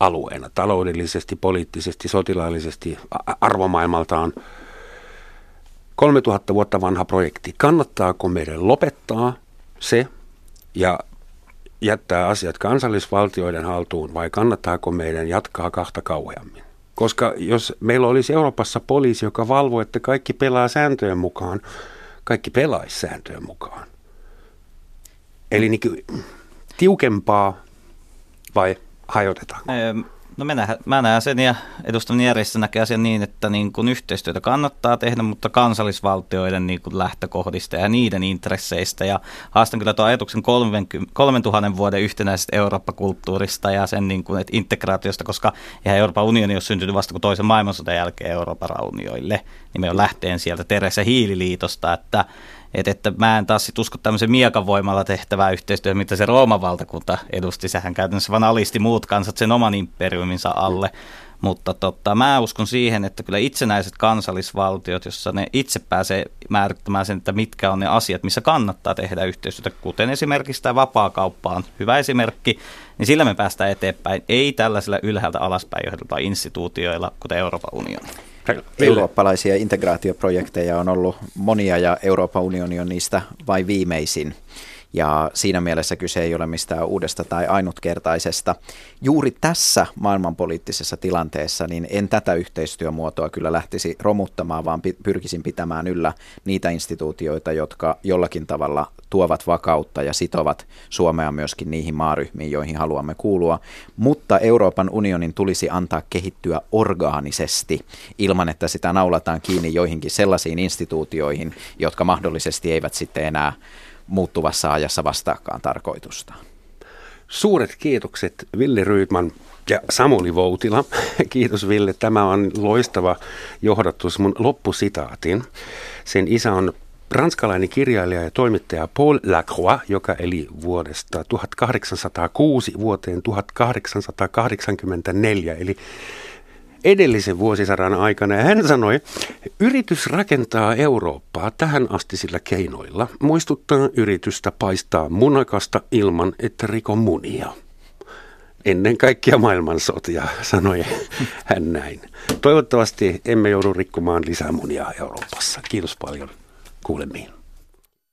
alueena, taloudellisesti, poliittisesti, sotilaallisesti, arvomaailmaltaan 3000 vuotta vanha projekti. Kannattaako meidän lopettaa se ja jättää asiat kansallisvaltioiden haltuun vai kannattaako meidän jatkaa kahta kauheammin? Koska jos meillä olisi Euroopassa poliisi, joka valvoo, että kaikki pelaa sääntöjen mukaan, kaikki pelaisi sääntöjen mukaan. Eli niin tiukempaa vai hajotetaanko?
No mä näen, mä näen sen ja edustaminen järjestö näkee asian niin, että niin kun yhteistyötä kannattaa tehdä, mutta kansallisvaltioiden niin kun lähtökohdista ja niiden intresseistä. Ja haastan kyllä tuon ajatuksen 30, 3000 vuoden yhtenäisestä Eurooppa-kulttuurista ja sen niin kun, integraatiosta, koska eihän Euroopan unioni ole syntynyt vasta kuin toisen maailmansodan jälkeen Euroopan raunioille. Niin me on lähteen sieltä Teressä hiililiitosta, että et, että mä en taas sit usko tämmöisen miekan voimalla tehtävää yhteistyötä, mitä se Rooman valtakunta edusti. Sehän käytännössä vaan alisti muut kansat sen oman imperiuminsa alle. Mutta tota, mä uskon siihen, että kyllä itsenäiset kansallisvaltiot, jossa ne itse pääsee määrittämään sen, että mitkä on ne asiat, missä kannattaa tehdä yhteistyötä, kuten esimerkiksi tämä vapaakauppa on hyvä esimerkki, niin sillä me päästään eteenpäin, ei tällaisilla ylhäältä alaspäin johdetuilla instituutioilla, kuten Euroopan unioni.
Eurooppalaisia integraatioprojekteja on ollut monia ja Euroopan unioni on niistä vain viimeisin. Ja siinä mielessä kyse ei ole mistään uudesta tai ainutkertaisesta. Juuri tässä maailmanpoliittisessa tilanteessa niin en tätä yhteistyömuotoa kyllä lähtisi romuttamaan, vaan pyrkisin pitämään yllä niitä instituutioita, jotka jollakin tavalla tuovat vakautta ja sitovat Suomea myöskin niihin maaryhmiin, joihin haluamme kuulua. Mutta Euroopan unionin tulisi antaa kehittyä orgaanisesti ilman, että sitä naulataan kiinni joihinkin sellaisiin instituutioihin, jotka mahdollisesti eivät sitten enää muuttuvassa ajassa vastaakaan tarkoitustaan.
Suuret kiitokset Ville Ryytman ja Samuli Voutila. [LAUGHS] Kiitos Ville. Tämä on loistava johdatus mun loppusitaatin. Sen isä on ranskalainen kirjailija ja toimittaja Paul Lacroix, joka eli vuodesta 1806 vuoteen 1884, eli edellisen vuosisadan aikana. Ja hän sanoi, yritys rakentaa Eurooppaa tähän asti sillä keinoilla muistuttaa yritystä paistaa munakasta ilman, että riko munia. Ennen kaikkia maailmansotia, sanoi hän näin. Toivottavasti emme joudu rikkomaan lisää munia Euroopassa. Kiitos paljon. Kuulemiin.